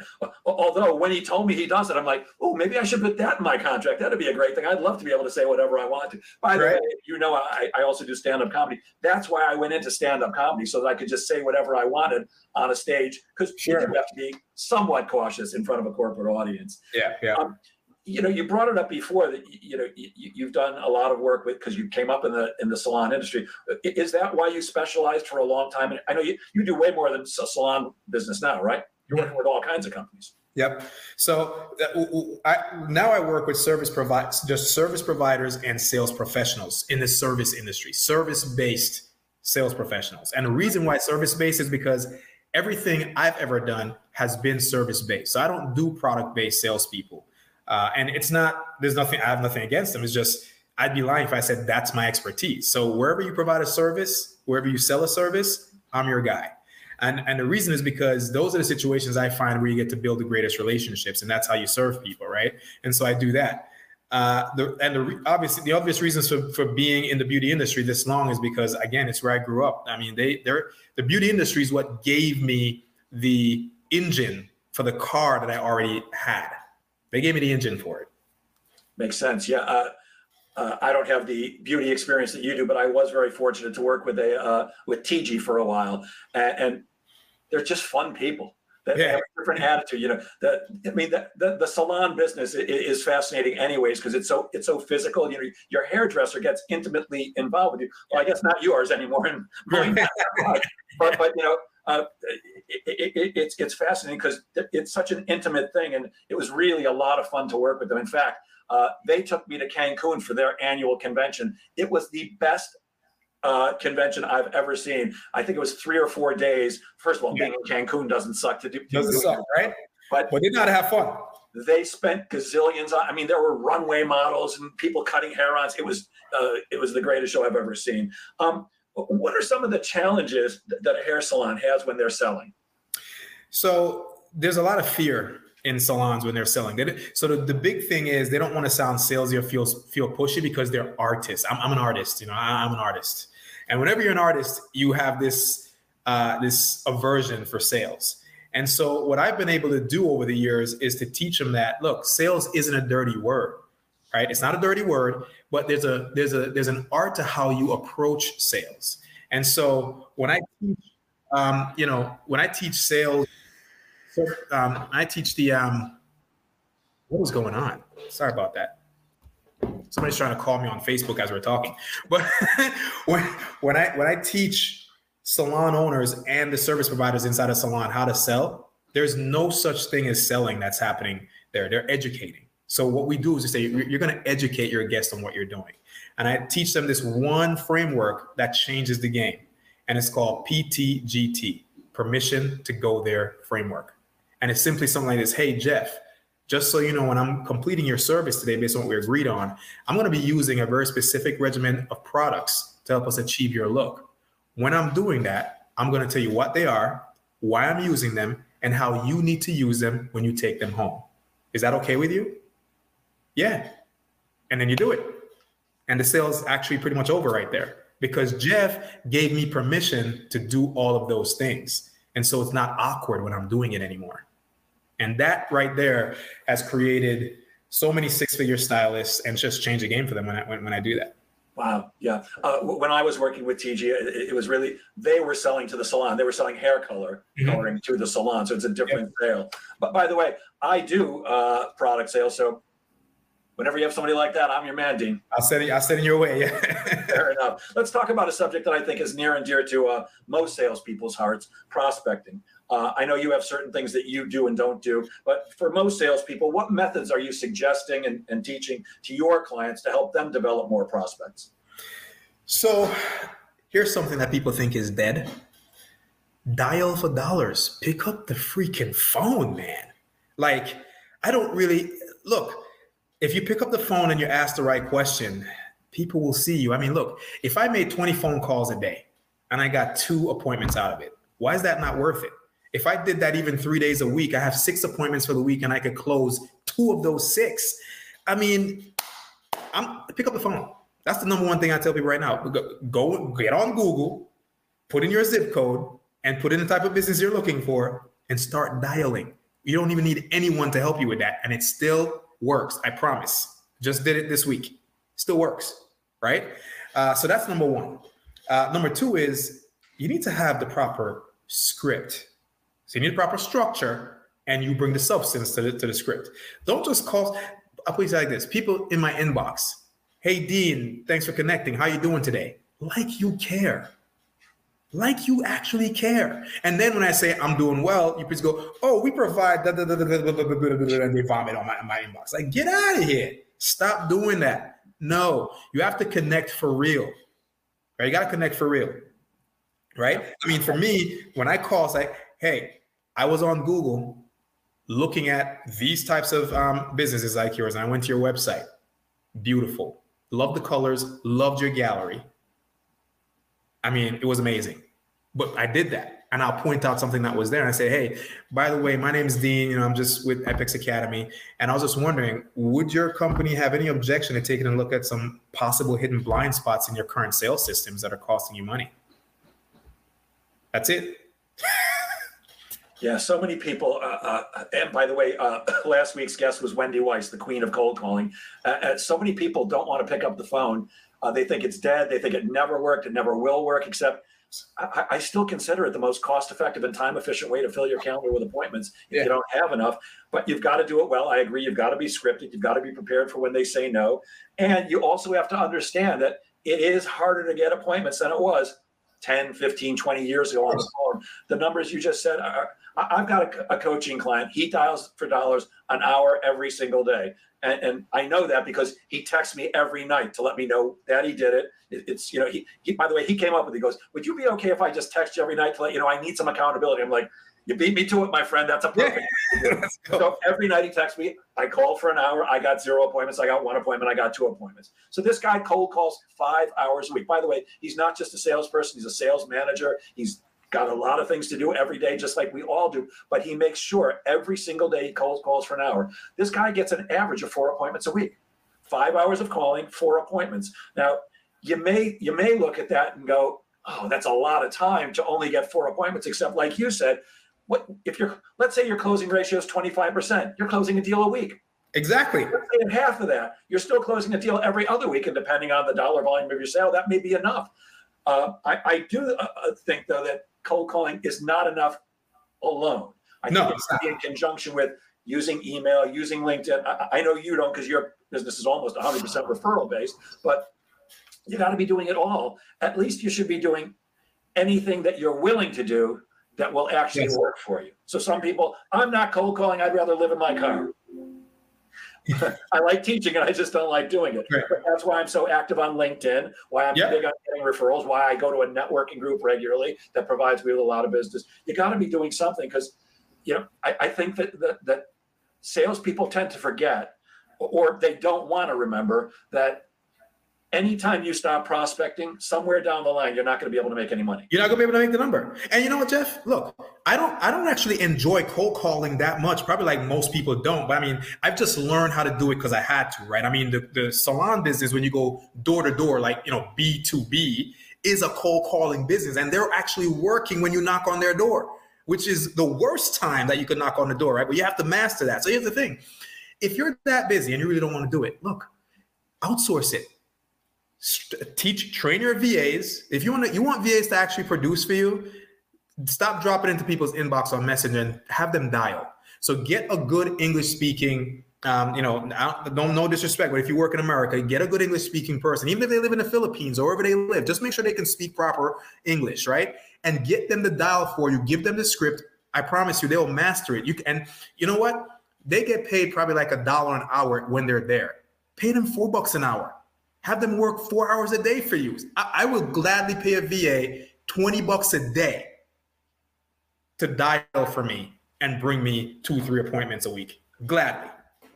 Although when he told me he does it, I'm like, oh, maybe I should put that in my contract. That'd be a great thing. I'd love to be able to say whatever I want to. By the Right. way, you know, I, I also do stand up comedy. That's why I went into stand up comedy so that I could just say whatever I wanted on a stage because Sure. you have to be somewhat cautious in front of a corporate audience. Yeah, yeah. Um, you know, you brought it up before that you know you, you've done a lot of work with because you came up in the in the salon industry. Is that why you specialized for a long time? And I know you, you do way more than salon business now, right? You're working with all kinds of companies. Yep. So uh, I, now I work with service providers, just service providers and sales professionals in the service industry, service based sales professionals. And the reason why service based is because everything I've ever done has been service based. So I don't do product based salespeople. Uh, and it's not, there's nothing, I have nothing against them. It's just, I'd be lying if I said that's my expertise. So wherever you provide a service, wherever you sell a service, I'm your guy. And, and the reason is because those are the situations I find where you get to build the greatest relationships, and that's how you serve people, right? And so I do that. Uh, the, and the obviously the obvious reasons for, for being in the beauty industry this long is because again it's where I grew up. I mean they they're the beauty industry is what gave me the engine for the car that I already had. They gave me the engine for it. Makes sense. Yeah. Uh, uh, I don't have the beauty experience that you do, but I was very fortunate to work with a uh, with TG for a while, and, and they're just fun people. They Yeah. have a different attitude. You know, the, I mean, the, the, the salon business i- i- is fascinating, anyways, because it's so it's so physical. You know, your hairdresser gets intimately involved with you. Well, I guess not yours anymore, and but but you know. Uh, it, it, it, it's it's fascinating because it's such an intimate thing, and it was really a lot of fun to work with them. In fact, Uh, they took me to Cancun for their annual convention. It was the best uh, convention I've ever seen. I think it was three or four days. First of all, yeah. being in Cancun doesn't suck to do. Doesn't do suck, right? But but did not have fun. They spent gazillions on. I mean, there were runway models and people cutting hair-ons. It was uh, it was the greatest show I've ever seen. Um, what are some of the challenges that a hair salon has when they're selling? So there's a lot of fear in salons when they're selling. so the, the big thing is they don't want to sound salesy or feel feel pushy because they're artists. I'm, I'm an artist, you know. I, I'm an artist, and whenever you're an artist, you have this uh, this aversion for sales. And so what I've been able to do over the years is to teach them that look, sales isn't a dirty word, right? It's not a dirty word, but there's a there's a there's an art to how you approach sales. And so when I teach, um, you know, when I teach sales so um, I teach the um, what was going on? Sorry about that. Somebody's trying to call me on Facebook as we're talking. But when when I when I teach salon owners and the service providers inside a salon how to sell, there's no such thing as selling that's happening there. They're educating. So what we do is to say you're going to educate your guests on what you're doing, and I teach them this one framework that changes the game, and it's called PTGT, Permission to Go There framework. And it's simply something like this Hey, Jeff, just so you know, when I'm completing your service today, based on what we agreed on, I'm going to be using a very specific regimen of products to help us achieve your look. When I'm doing that, I'm going to tell you what they are, why I'm using them, and how you need to use them when you take them home. Is that okay with you? Yeah. And then you do it. And the sale's actually pretty much over right there because Jeff gave me permission to do all of those things. And so it's not awkward when I'm doing it anymore. And that right there has created so many six figure stylists and just changed the game for them when I, when, when I do that. Wow. Yeah. Uh, when I was working with TG, it, it, was really, they were selling to the salon. They were selling hair color, mm-hmm. coloring to the salon. So it's a different yep. sale. But by the way, I do uh, product sales. So whenever you have somebody like that, I'm your man, Dean. I'll send it, I'll send it your way. Fair enough. Let's talk about a subject that I think is near and dear to uh, most salespeople's hearts prospecting. Uh, I know you have certain things that you do and don't do, but for most salespeople, what methods are you suggesting and, and teaching to your clients to help them develop more prospects? So, here's something that people think is dead dial for dollars. Pick up the freaking phone, man. Like, I don't really look, if you pick up the phone and you ask the right question, people will see you. I mean, look, if I made 20 phone calls a day and I got two appointments out of it, why is that not worth it? If I did that even three days a week, I have six appointments for the week and I could close two of those six. I mean, I'm pick up the phone. That's the number one thing I tell people right now. Go, go get on Google, put in your zip code, and put in the type of business you're looking for, and start dialing. You don't even need anyone to help you with that, and it's still works. I promise. Just did it this week. Still works, right? Uh, so that's number one. Uh, number two is you need to have the proper script so you need a proper structure and you bring the substance to the, to the script. Don't just call, I'll put it like this. People in my inbox, hey, Dean, thanks for connecting. How you doing today? Like you care. Like you actually care. And then when I say I'm doing well, you please go, oh, we provide, and they vomit on my, my inbox. Like, get out of here. Stop doing that. No, you have to connect for real. Right? You got to connect for real. Right? I mean, for me, when I call, it's like, hey, I was on Google looking at these types of um, businesses like yours, and I went to your website. Beautiful. Love the colors, loved your gallery. I mean, it was amazing. But I did that. And I'll point out something that was there. And I say, hey, by the way, my name is Dean. You know, I'm just with EPEX Academy. And I was just wondering, would your company have any objection to taking a look at some possible hidden blind spots in your current sales systems that are costing you money? That's it. Yeah, so many people. Uh, uh, and by the way, uh, last week's guest was Wendy Weiss, the queen of cold calling. Uh, uh, so many people don't want to pick up the phone. Uh, they think it's dead. They think it never worked. It never will work. Except, I, I still consider it the most cost-effective and time-efficient way to fill your calendar with appointments if yeah. you don't have enough. But you've got to do it well. I agree. You've got to be scripted. You've got to be prepared for when they say no, and you also have to understand that it is harder to get appointments than it was 10, 15, 20 years ago on the phone. The numbers you just said are, I've got a, a coaching client. He dials for dollars an hour every single day. And, and, I know that because he texts me every night to let me know that he did it. it it's, you know, he, he, by the way, he came up with, he goes, would you be okay if I just text you every night to let you know I need some accountability? I'm like, you beat me to it, my friend. That's a perfect. Yeah. so every night he texts me. I called for an hour. I got zero appointments. I got one appointment. I got two appointments. So this guy cold calls five hours a week. By the way, he's not just a salesperson. He's a sales manager. He's got a lot of things to do every day, just like we all do. But he makes sure every single day he calls calls for an hour. This guy gets an average of four appointments a week. Five hours of calling, four appointments. Now you may you may look at that and go, oh, that's a lot of time to only get four appointments. Except like you said, what if you're let's say your closing ratio is 25%, you're closing a deal a week. Exactly. Let's say half of that, you're still closing a deal every other week, and depending on the dollar volume of your sale, that may be enough. Uh, I, I, do uh, uh think though that cold calling is not enough alone. I no, think it's in conjunction with using email, using LinkedIn. I, I know you don't because your business is almost 100% referral based, but you got to be doing it all. At least you should be doing anything that you're willing to do that will actually yes. work for you. So some people, I'm not cold calling. I'd rather live in my car. I like teaching and I just don't like doing it. Right. that's why I'm so active on LinkedIn, why I'm yep. big on getting referrals, why I go to a networking group regularly that provides me with a lot of business. You got to be doing something because, you know, I, I think that, that, that salespeople tend to forget or they don't want to remember that anytime you stop prospecting, somewhere down the line, you're not going to be able to make any money. You're not going to be able to make the number. And you know what, Jeff? Look, I don't, I don't actually enjoy cold calling that much. Probably like most people don't. But I mean, I've just learned how to do it because I had to, right? I mean, the, the salon business, when you go door to door, like you know, B two B, is a cold calling business, and they're actually working when you knock on their door, which is the worst time that you could knock on the door, right? But you have to master that. So here's the thing: if you're that busy and you really don't want to do it, look, outsource it teach train your VAs. If you want to, you want VAs to actually produce for you, stop dropping into people's inbox on Messenger and have them dial. So get a good English speaking. Um, you know, don't no disrespect, but if you work in America, get a good English speaking person, even if they live in the Philippines or wherever they live. Just make sure they can speak proper English, right? And get them to dial for you. Give them the script. I promise you, they will master it. You can, and you know what? They get paid probably like a dollar an hour when they're there. Pay them four bucks an hour have them work four hours a day for you. I, I will gladly pay a VA 20 bucks a day to dial for me and bring me two, three appointments a week. Gladly.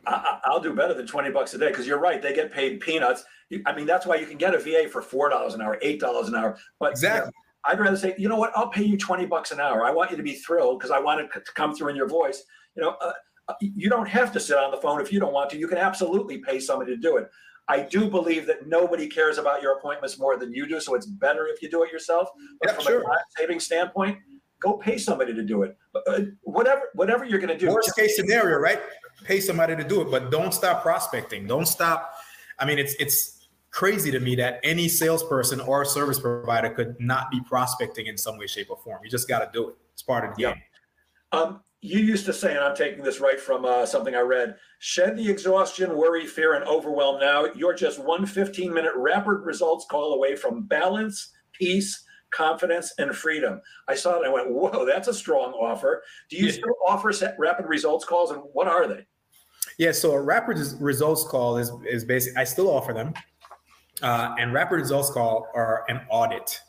I, will do better than 20 bucks a day because you're right. They get paid peanuts. I mean, that's why you can get a VA for $4 an hour, $8 an hour. But exactly. You know, I'd rather say, you know what? I'll pay you 20 bucks an hour. I want you to be thrilled because I want it to come through in your voice. You know, uh, uh, you don't have to sit on the phone if you don't want to. You can absolutely pay somebody to do it. I do believe that nobody cares about your appointments more than you do, so it's better if you do it yourself. But yeah, from sure. a time saving standpoint, go pay somebody to do it. Uh, whatever, whatever you're going to do. Worst case scenario, right? Pay somebody to do it, but don't stop prospecting. Don't stop. I mean, it's it's crazy to me that any salesperson or service provider could not be prospecting in some way, shape, or form. You just got to do it. It's part of the game. Um, you used to say, and I'm taking this right from uh, something I read shed the exhaustion, worry, fear, and overwhelm now. You're just one 15 minute rapid results call away from balance, peace, confidence, and freedom. I saw it and I went, whoa, that's a strong offer. Do you yeah. still offer rapid results calls, and what are they? Yeah, so a rapid results call is, is basic. I still offer them. Uh, and rapid results call are an audit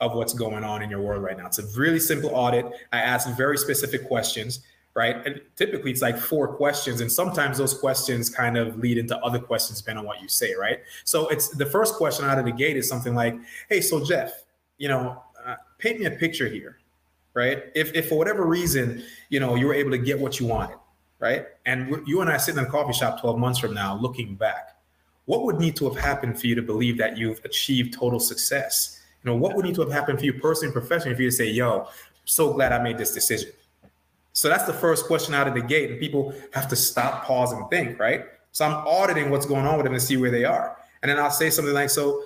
of what's going on in your world right now. It's a really simple audit. I ask very specific questions, right? And typically it's like four questions, and sometimes those questions kind of lead into other questions depending on what you say, right? So it's the first question out of the gate is something like, "Hey, so Jeff, you know, uh, paint me a picture here, right? If if for whatever reason, you know, you were able to get what you wanted, right? And you and I sitting in a coffee shop 12 months from now, looking back, what would need to have happened for you to believe that you've achieved total success?" You know, what would need to have happened for you personally and professionally for you to say, yo, I'm so glad I made this decision? So that's the first question out of the gate. And people have to stop, pause, and think, right? So I'm auditing what's going on with them to see where they are. And then I'll say something like, so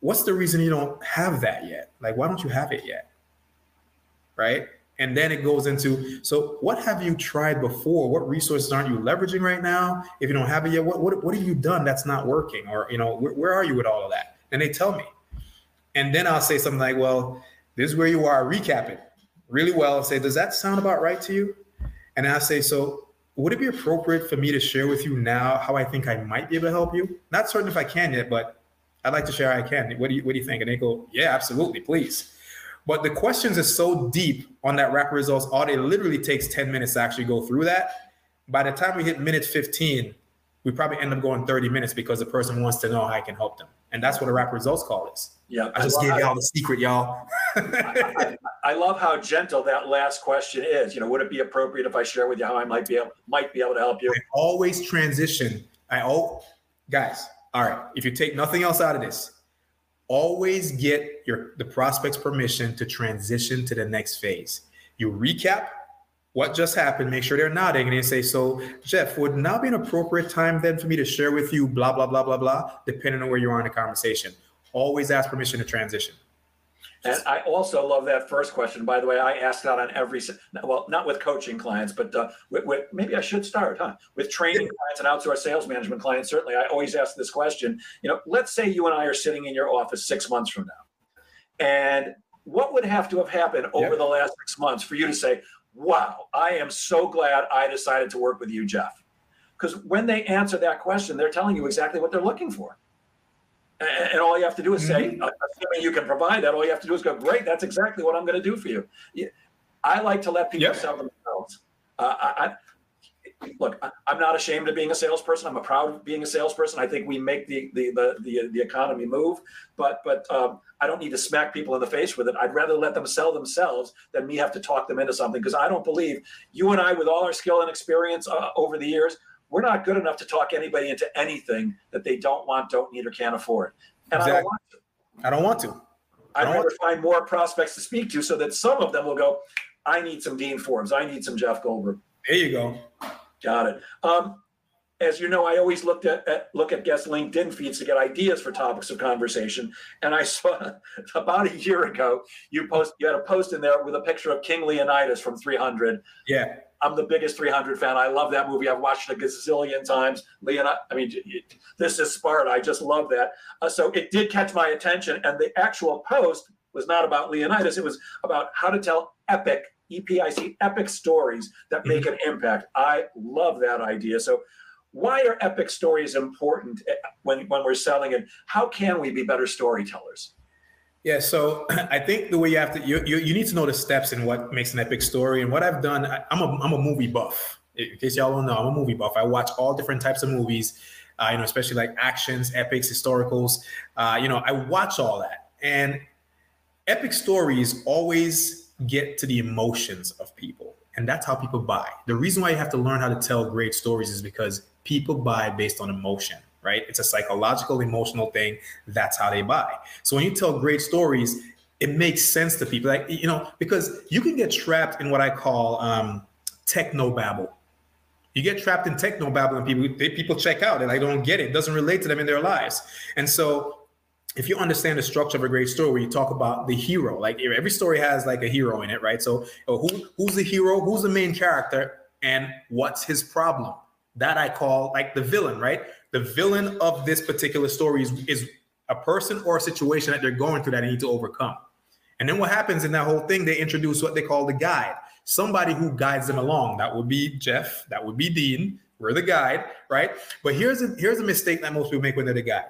what's the reason you don't have that yet? Like, why don't you have it yet? Right? And then it goes into, so what have you tried before? What resources aren't you leveraging right now? If you don't have it yet, what, what, what have you done that's not working? Or, you know, where, where are you with all of that? And they tell me. And then I'll say something like, well, this is where you are, recap it really well and say, does that sound about right to you? And I'll say, so would it be appropriate for me to share with you now how I think I might be able to help you? Not certain if I can yet, but I'd like to share I can. What do you what do you think? And they go, yeah, absolutely, please. But the questions are so deep on that rapid results audit, it literally takes 10 minutes to actually go through that. By the time we hit minute 15, we probably end up going 30 minutes because the person wants to know how I can help them. And that's what a rapid results call is. Yeah. I just gave y'all the secret, y'all. I, I, I, love how gentle that last question is. You know, would it be appropriate if I share with you how I might be able might be able to help you? I always transition. I oh guys, all right. If you take nothing else out of this, always get your the prospect's permission to transition to the next phase. You recap what just happened, make sure they're nodding, and they say, So, Jeff, would now be an appropriate time then for me to share with you, blah, blah, blah, blah, blah, depending on where you are in the conversation. Always ask permission to transition. And I also love that first question. By the way, I ask that on every, well, not with coaching clients, but uh, with, with, maybe I should start, huh? With training clients and outsourced sales management clients, certainly I always ask this question. You know, let's say you and I are sitting in your office six months from now. And what would have to have happened over yep. the last six months for you to say, wow, I am so glad I decided to work with you, Jeff? Because when they answer that question, they're telling you exactly what they're looking for. And all you have to do is say, mm-hmm. assuming you can provide that, all you have to do is go, great, that's exactly what I'm going to do for you. I like to let people yep. sell themselves. Uh, I, look, I'm not ashamed of being a salesperson. I'm proud of being a salesperson. I think we make the the the the, the economy move, but but um, I don't need to smack people in the face with it. I'd rather let them sell themselves than me have to talk them into something because I don't believe you and I, with all our skill and experience uh, over the years, we're not good enough to talk anybody into anything that they don't want, don't need, or can't afford. And exactly. I don't want to. I don't want to. I'd rather find more prospects to speak to so that some of them will go, I need some Dean Forbes. I need some Jeff Goldberg. There you go. Got it. Um, as you know, I always looked at, at, look at guest LinkedIn feeds to get ideas for topics of conversation. And I saw about a year ago you post you had a post in there with a picture of King Leonidas from 300. Yeah, I'm the biggest 300 fan. I love that movie. I've watched it a gazillion times. Leonidas. I mean, this is Sparta. I just love that. Uh, so it did catch my attention. And the actual post was not about Leonidas. It was about how to tell epic EPIC epic stories that make mm-hmm. an impact. I love that idea. So, why are epic stories important eh, when, when we're selling it? How can we be better storytellers? Yeah, so I think the way you have to you, you, you need to know the steps in what makes an epic story. And what I've done, I, am a I'm a movie buff. In case y'all don't know, I'm a movie buff. I watch all different types of movies, uh, you know, especially like actions, epics, historicals. Uh, you know, I watch all that, and epic stories always get to the emotions of people. And that's how people buy. The reason why you have to learn how to tell great stories is because people buy based on emotion, right? It's a psychological, emotional thing. That's how they buy. So when you tell great stories, it makes sense to people. Like, you know, because you can get trapped in what I call um, techno babble. You get trapped in techno babble and people, they, people check out and I don't get it. it. Doesn't relate to them in their lives. And so if you understand the structure of a great story, you talk about the hero. Like every story has like a hero in it, right? So who who's the hero? Who's the main character? And what's his problem? That I call like the villain, right? The villain of this particular story is, is a person or a situation that they're going through that they need to overcome. And then what happens in that whole thing? They introduce what they call the guide, somebody who guides them along. That would be Jeff. That would be Dean. We're the guide, right? But here's a here's a mistake that most people make when they're the guide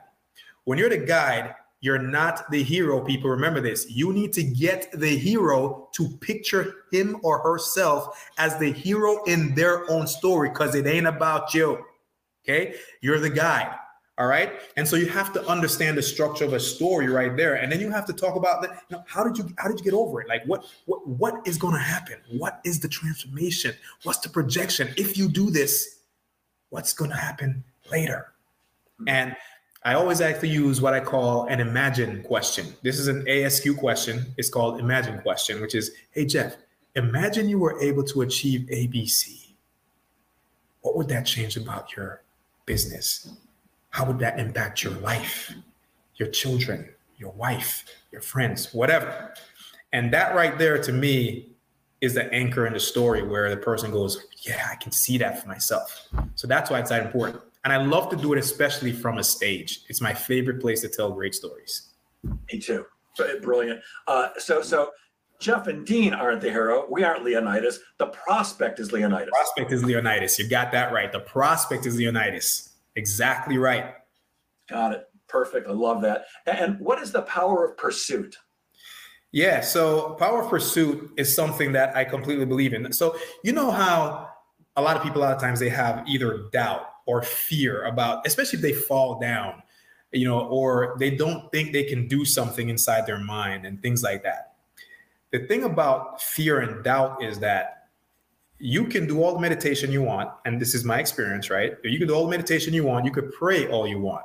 when you're the guide, you're not the hero, people. Remember this. You need to get the hero to picture him or herself as the hero in their own story because it ain't about you. Okay. You're the guide. All right. And so you have to understand the structure of a story right there. And then you have to talk about that. You know, how did you how did you get over it? Like what what what is to happen? What is the transformation? What's the projection? If you do this, what's to happen later? And I always actually use what I call an imagine question. This is an ASQ question. It's called imagine question, which is, hey Jeff, imagine you were able to achieve ABC. What would that change about your business? How would that impact your life, your children, your wife, your friends, whatever? And that right there to me is the anchor in the story where the person goes, Yeah, I can see that for myself. So that's why it's that important. And I love to do it, especially from a stage. It's my favorite place to tell great stories. Me too. Brilliant. Uh, so, so Jeff and Dean aren't the hero. We aren't Leonidas. The prospect is Leonidas. Prospect is Leonidas. You got that right. The prospect is Leonidas. Exactly right. Got it. Perfect. I love that. And what is the power of pursuit? Yeah. So, power of pursuit is something that I completely believe in. So, you know how a lot of people, a lot of times, they have either doubt or fear about, especially if they fall down, you know, or they don't think they can do something inside their mind and things like that. The thing about fear and doubt is that you can do all the meditation you want and this is my experience right? You can do all the meditation you want you could pray all you want.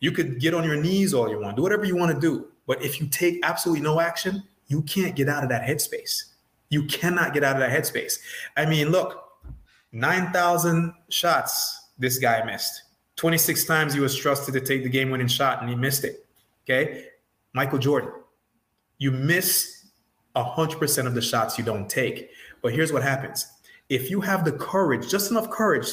You could get on your knees all you want do whatever you want to do. But if you take absolutely no action you can't get out of that headspace. You cannot get out of that headspace. I mean look 9000 shots this guy missed 26 times he was trusted to take the game winning shot and he missed it okay michael jordan you miss 100% of the shots you don't take. But here's what happens if you have the courage, just enough courage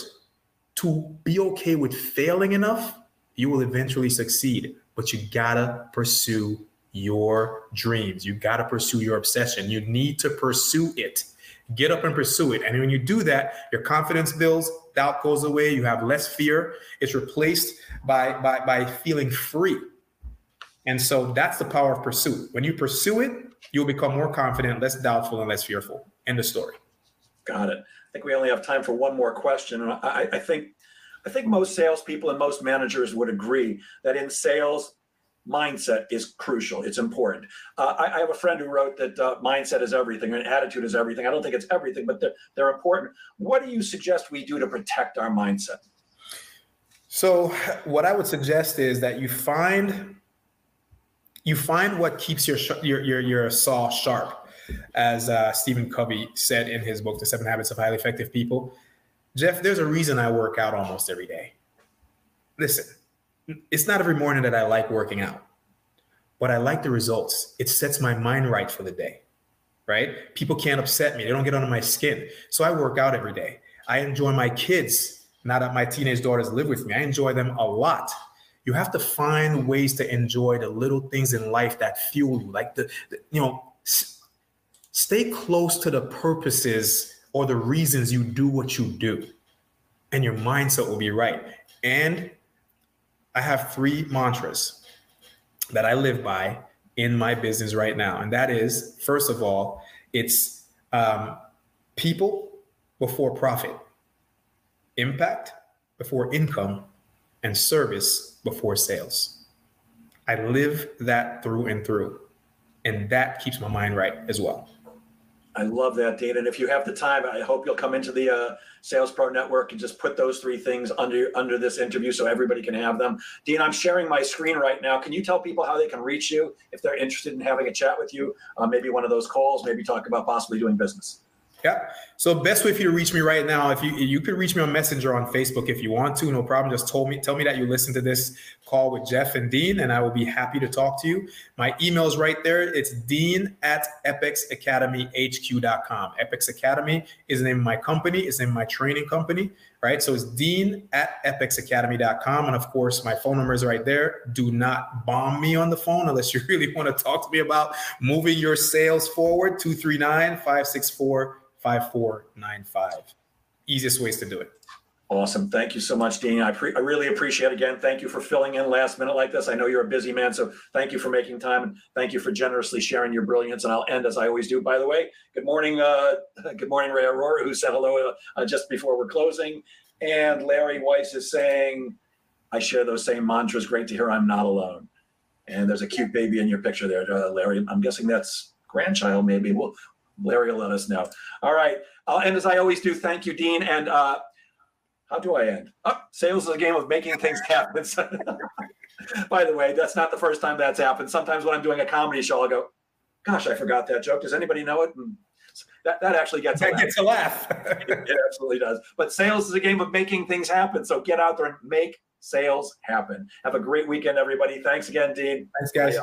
to be okay with failing enough, you will eventually succeed. But you gotta pursue your dreams. You gotta pursue your obsession. You need to pursue it. Get up and pursue it. And when you do that, your confidence builds, doubt goes away, you have less fear. It's replaced by, by, by feeling free. And so that's the power of pursuit. When you pursue it, you'll become more confident, less doubtful, and less fearful. End of story. Got it. I think we only have time for one more question. I, I think I think most salespeople and most managers would agree that in sales, mindset is crucial. It's important. Uh, I, I, have a friend who wrote that uh, mindset is everything and attitude is everything. I don't think it's everything, but they're, they're important. What do you suggest we do to protect our mindset? So, what I would suggest is that you find you find what keeps your your your, your saw sharp, as uh, Stephen Covey said in his book, The Seven Habits of Highly Effective People. Jeff, there's a reason I work out almost every day. Listen, it's not every morning that I like working out, but I like the results. It sets my mind right for the day, right? People can't upset me, they don't get under my skin. So I work out every day. I enjoy my kids now that my teenage daughters live with me. I enjoy them a lot you have to find ways to enjoy the little things in life that fuel you like the, the you know s- stay close to the purposes or the reasons you do what you do and your mindset will be right and i have three mantras that i live by in my business right now and that is first of all it's um, people before profit impact before income and service before sales. I live that through and through. And that keeps my mind right as well. I love that, Dean. And if you have the time, I hope you'll come into the uh, Sales Pro Network and just put those three things under under this interview so everybody can have them. Dean, I'm sharing my screen right now. Can you tell people how they can reach you if they're interested in having a chat with you? Uh, maybe one of those calls, maybe talk about possibly doing business. Yeah. So best way for you to reach me right now, if you you could reach me on Messenger on Facebook if you want to, no problem. Just told me tell me that you listened to this call with Jeff and Dean, and I will be happy to talk to you. My email is right there. It's Dean at epexacademyhq.com. Epex Academy is the name of my company. It's the name my training company. Right. So it's Dean at epexacademy.com, And of course, my phone number is right there. Do not bomb me on the phone unless you really want to talk to me about moving your sales forward. 239 564 5495. Easiest ways to do it. Awesome. Thank you so much, Dean. I, pre- I really appreciate it. Again, thank you for filling in last minute like this. I know you're a busy man, so thank you for making time. And thank you for generously sharing your brilliance. And I'll end as I always do. By the way, good morning, uh, good morning, Ray Aurora, who said hello uh, just before we're closing. And Larry Weiss is saying, I share those same mantras. Great to hear I'm not alone. And there's a cute baby in your picture there, uh, Larry. I'm guessing that's grandchild, maybe. We'll Larry will let us know. All right. I'll end as I always do. Thank you, Dean. And uh, how do I end? Oh, sales is a game of making things happen. By the way, that's not the first time that's happened. Sometimes when I'm doing a comedy show, I'll go, gosh, I forgot that joke. Does anybody know it? And that, that actually gets that a gets a laugh. it absolutely does. But sales is a game of making things happen. So get out there and make sales happen. Have a great weekend, everybody. Thanks again, Dean. Thanks, guys.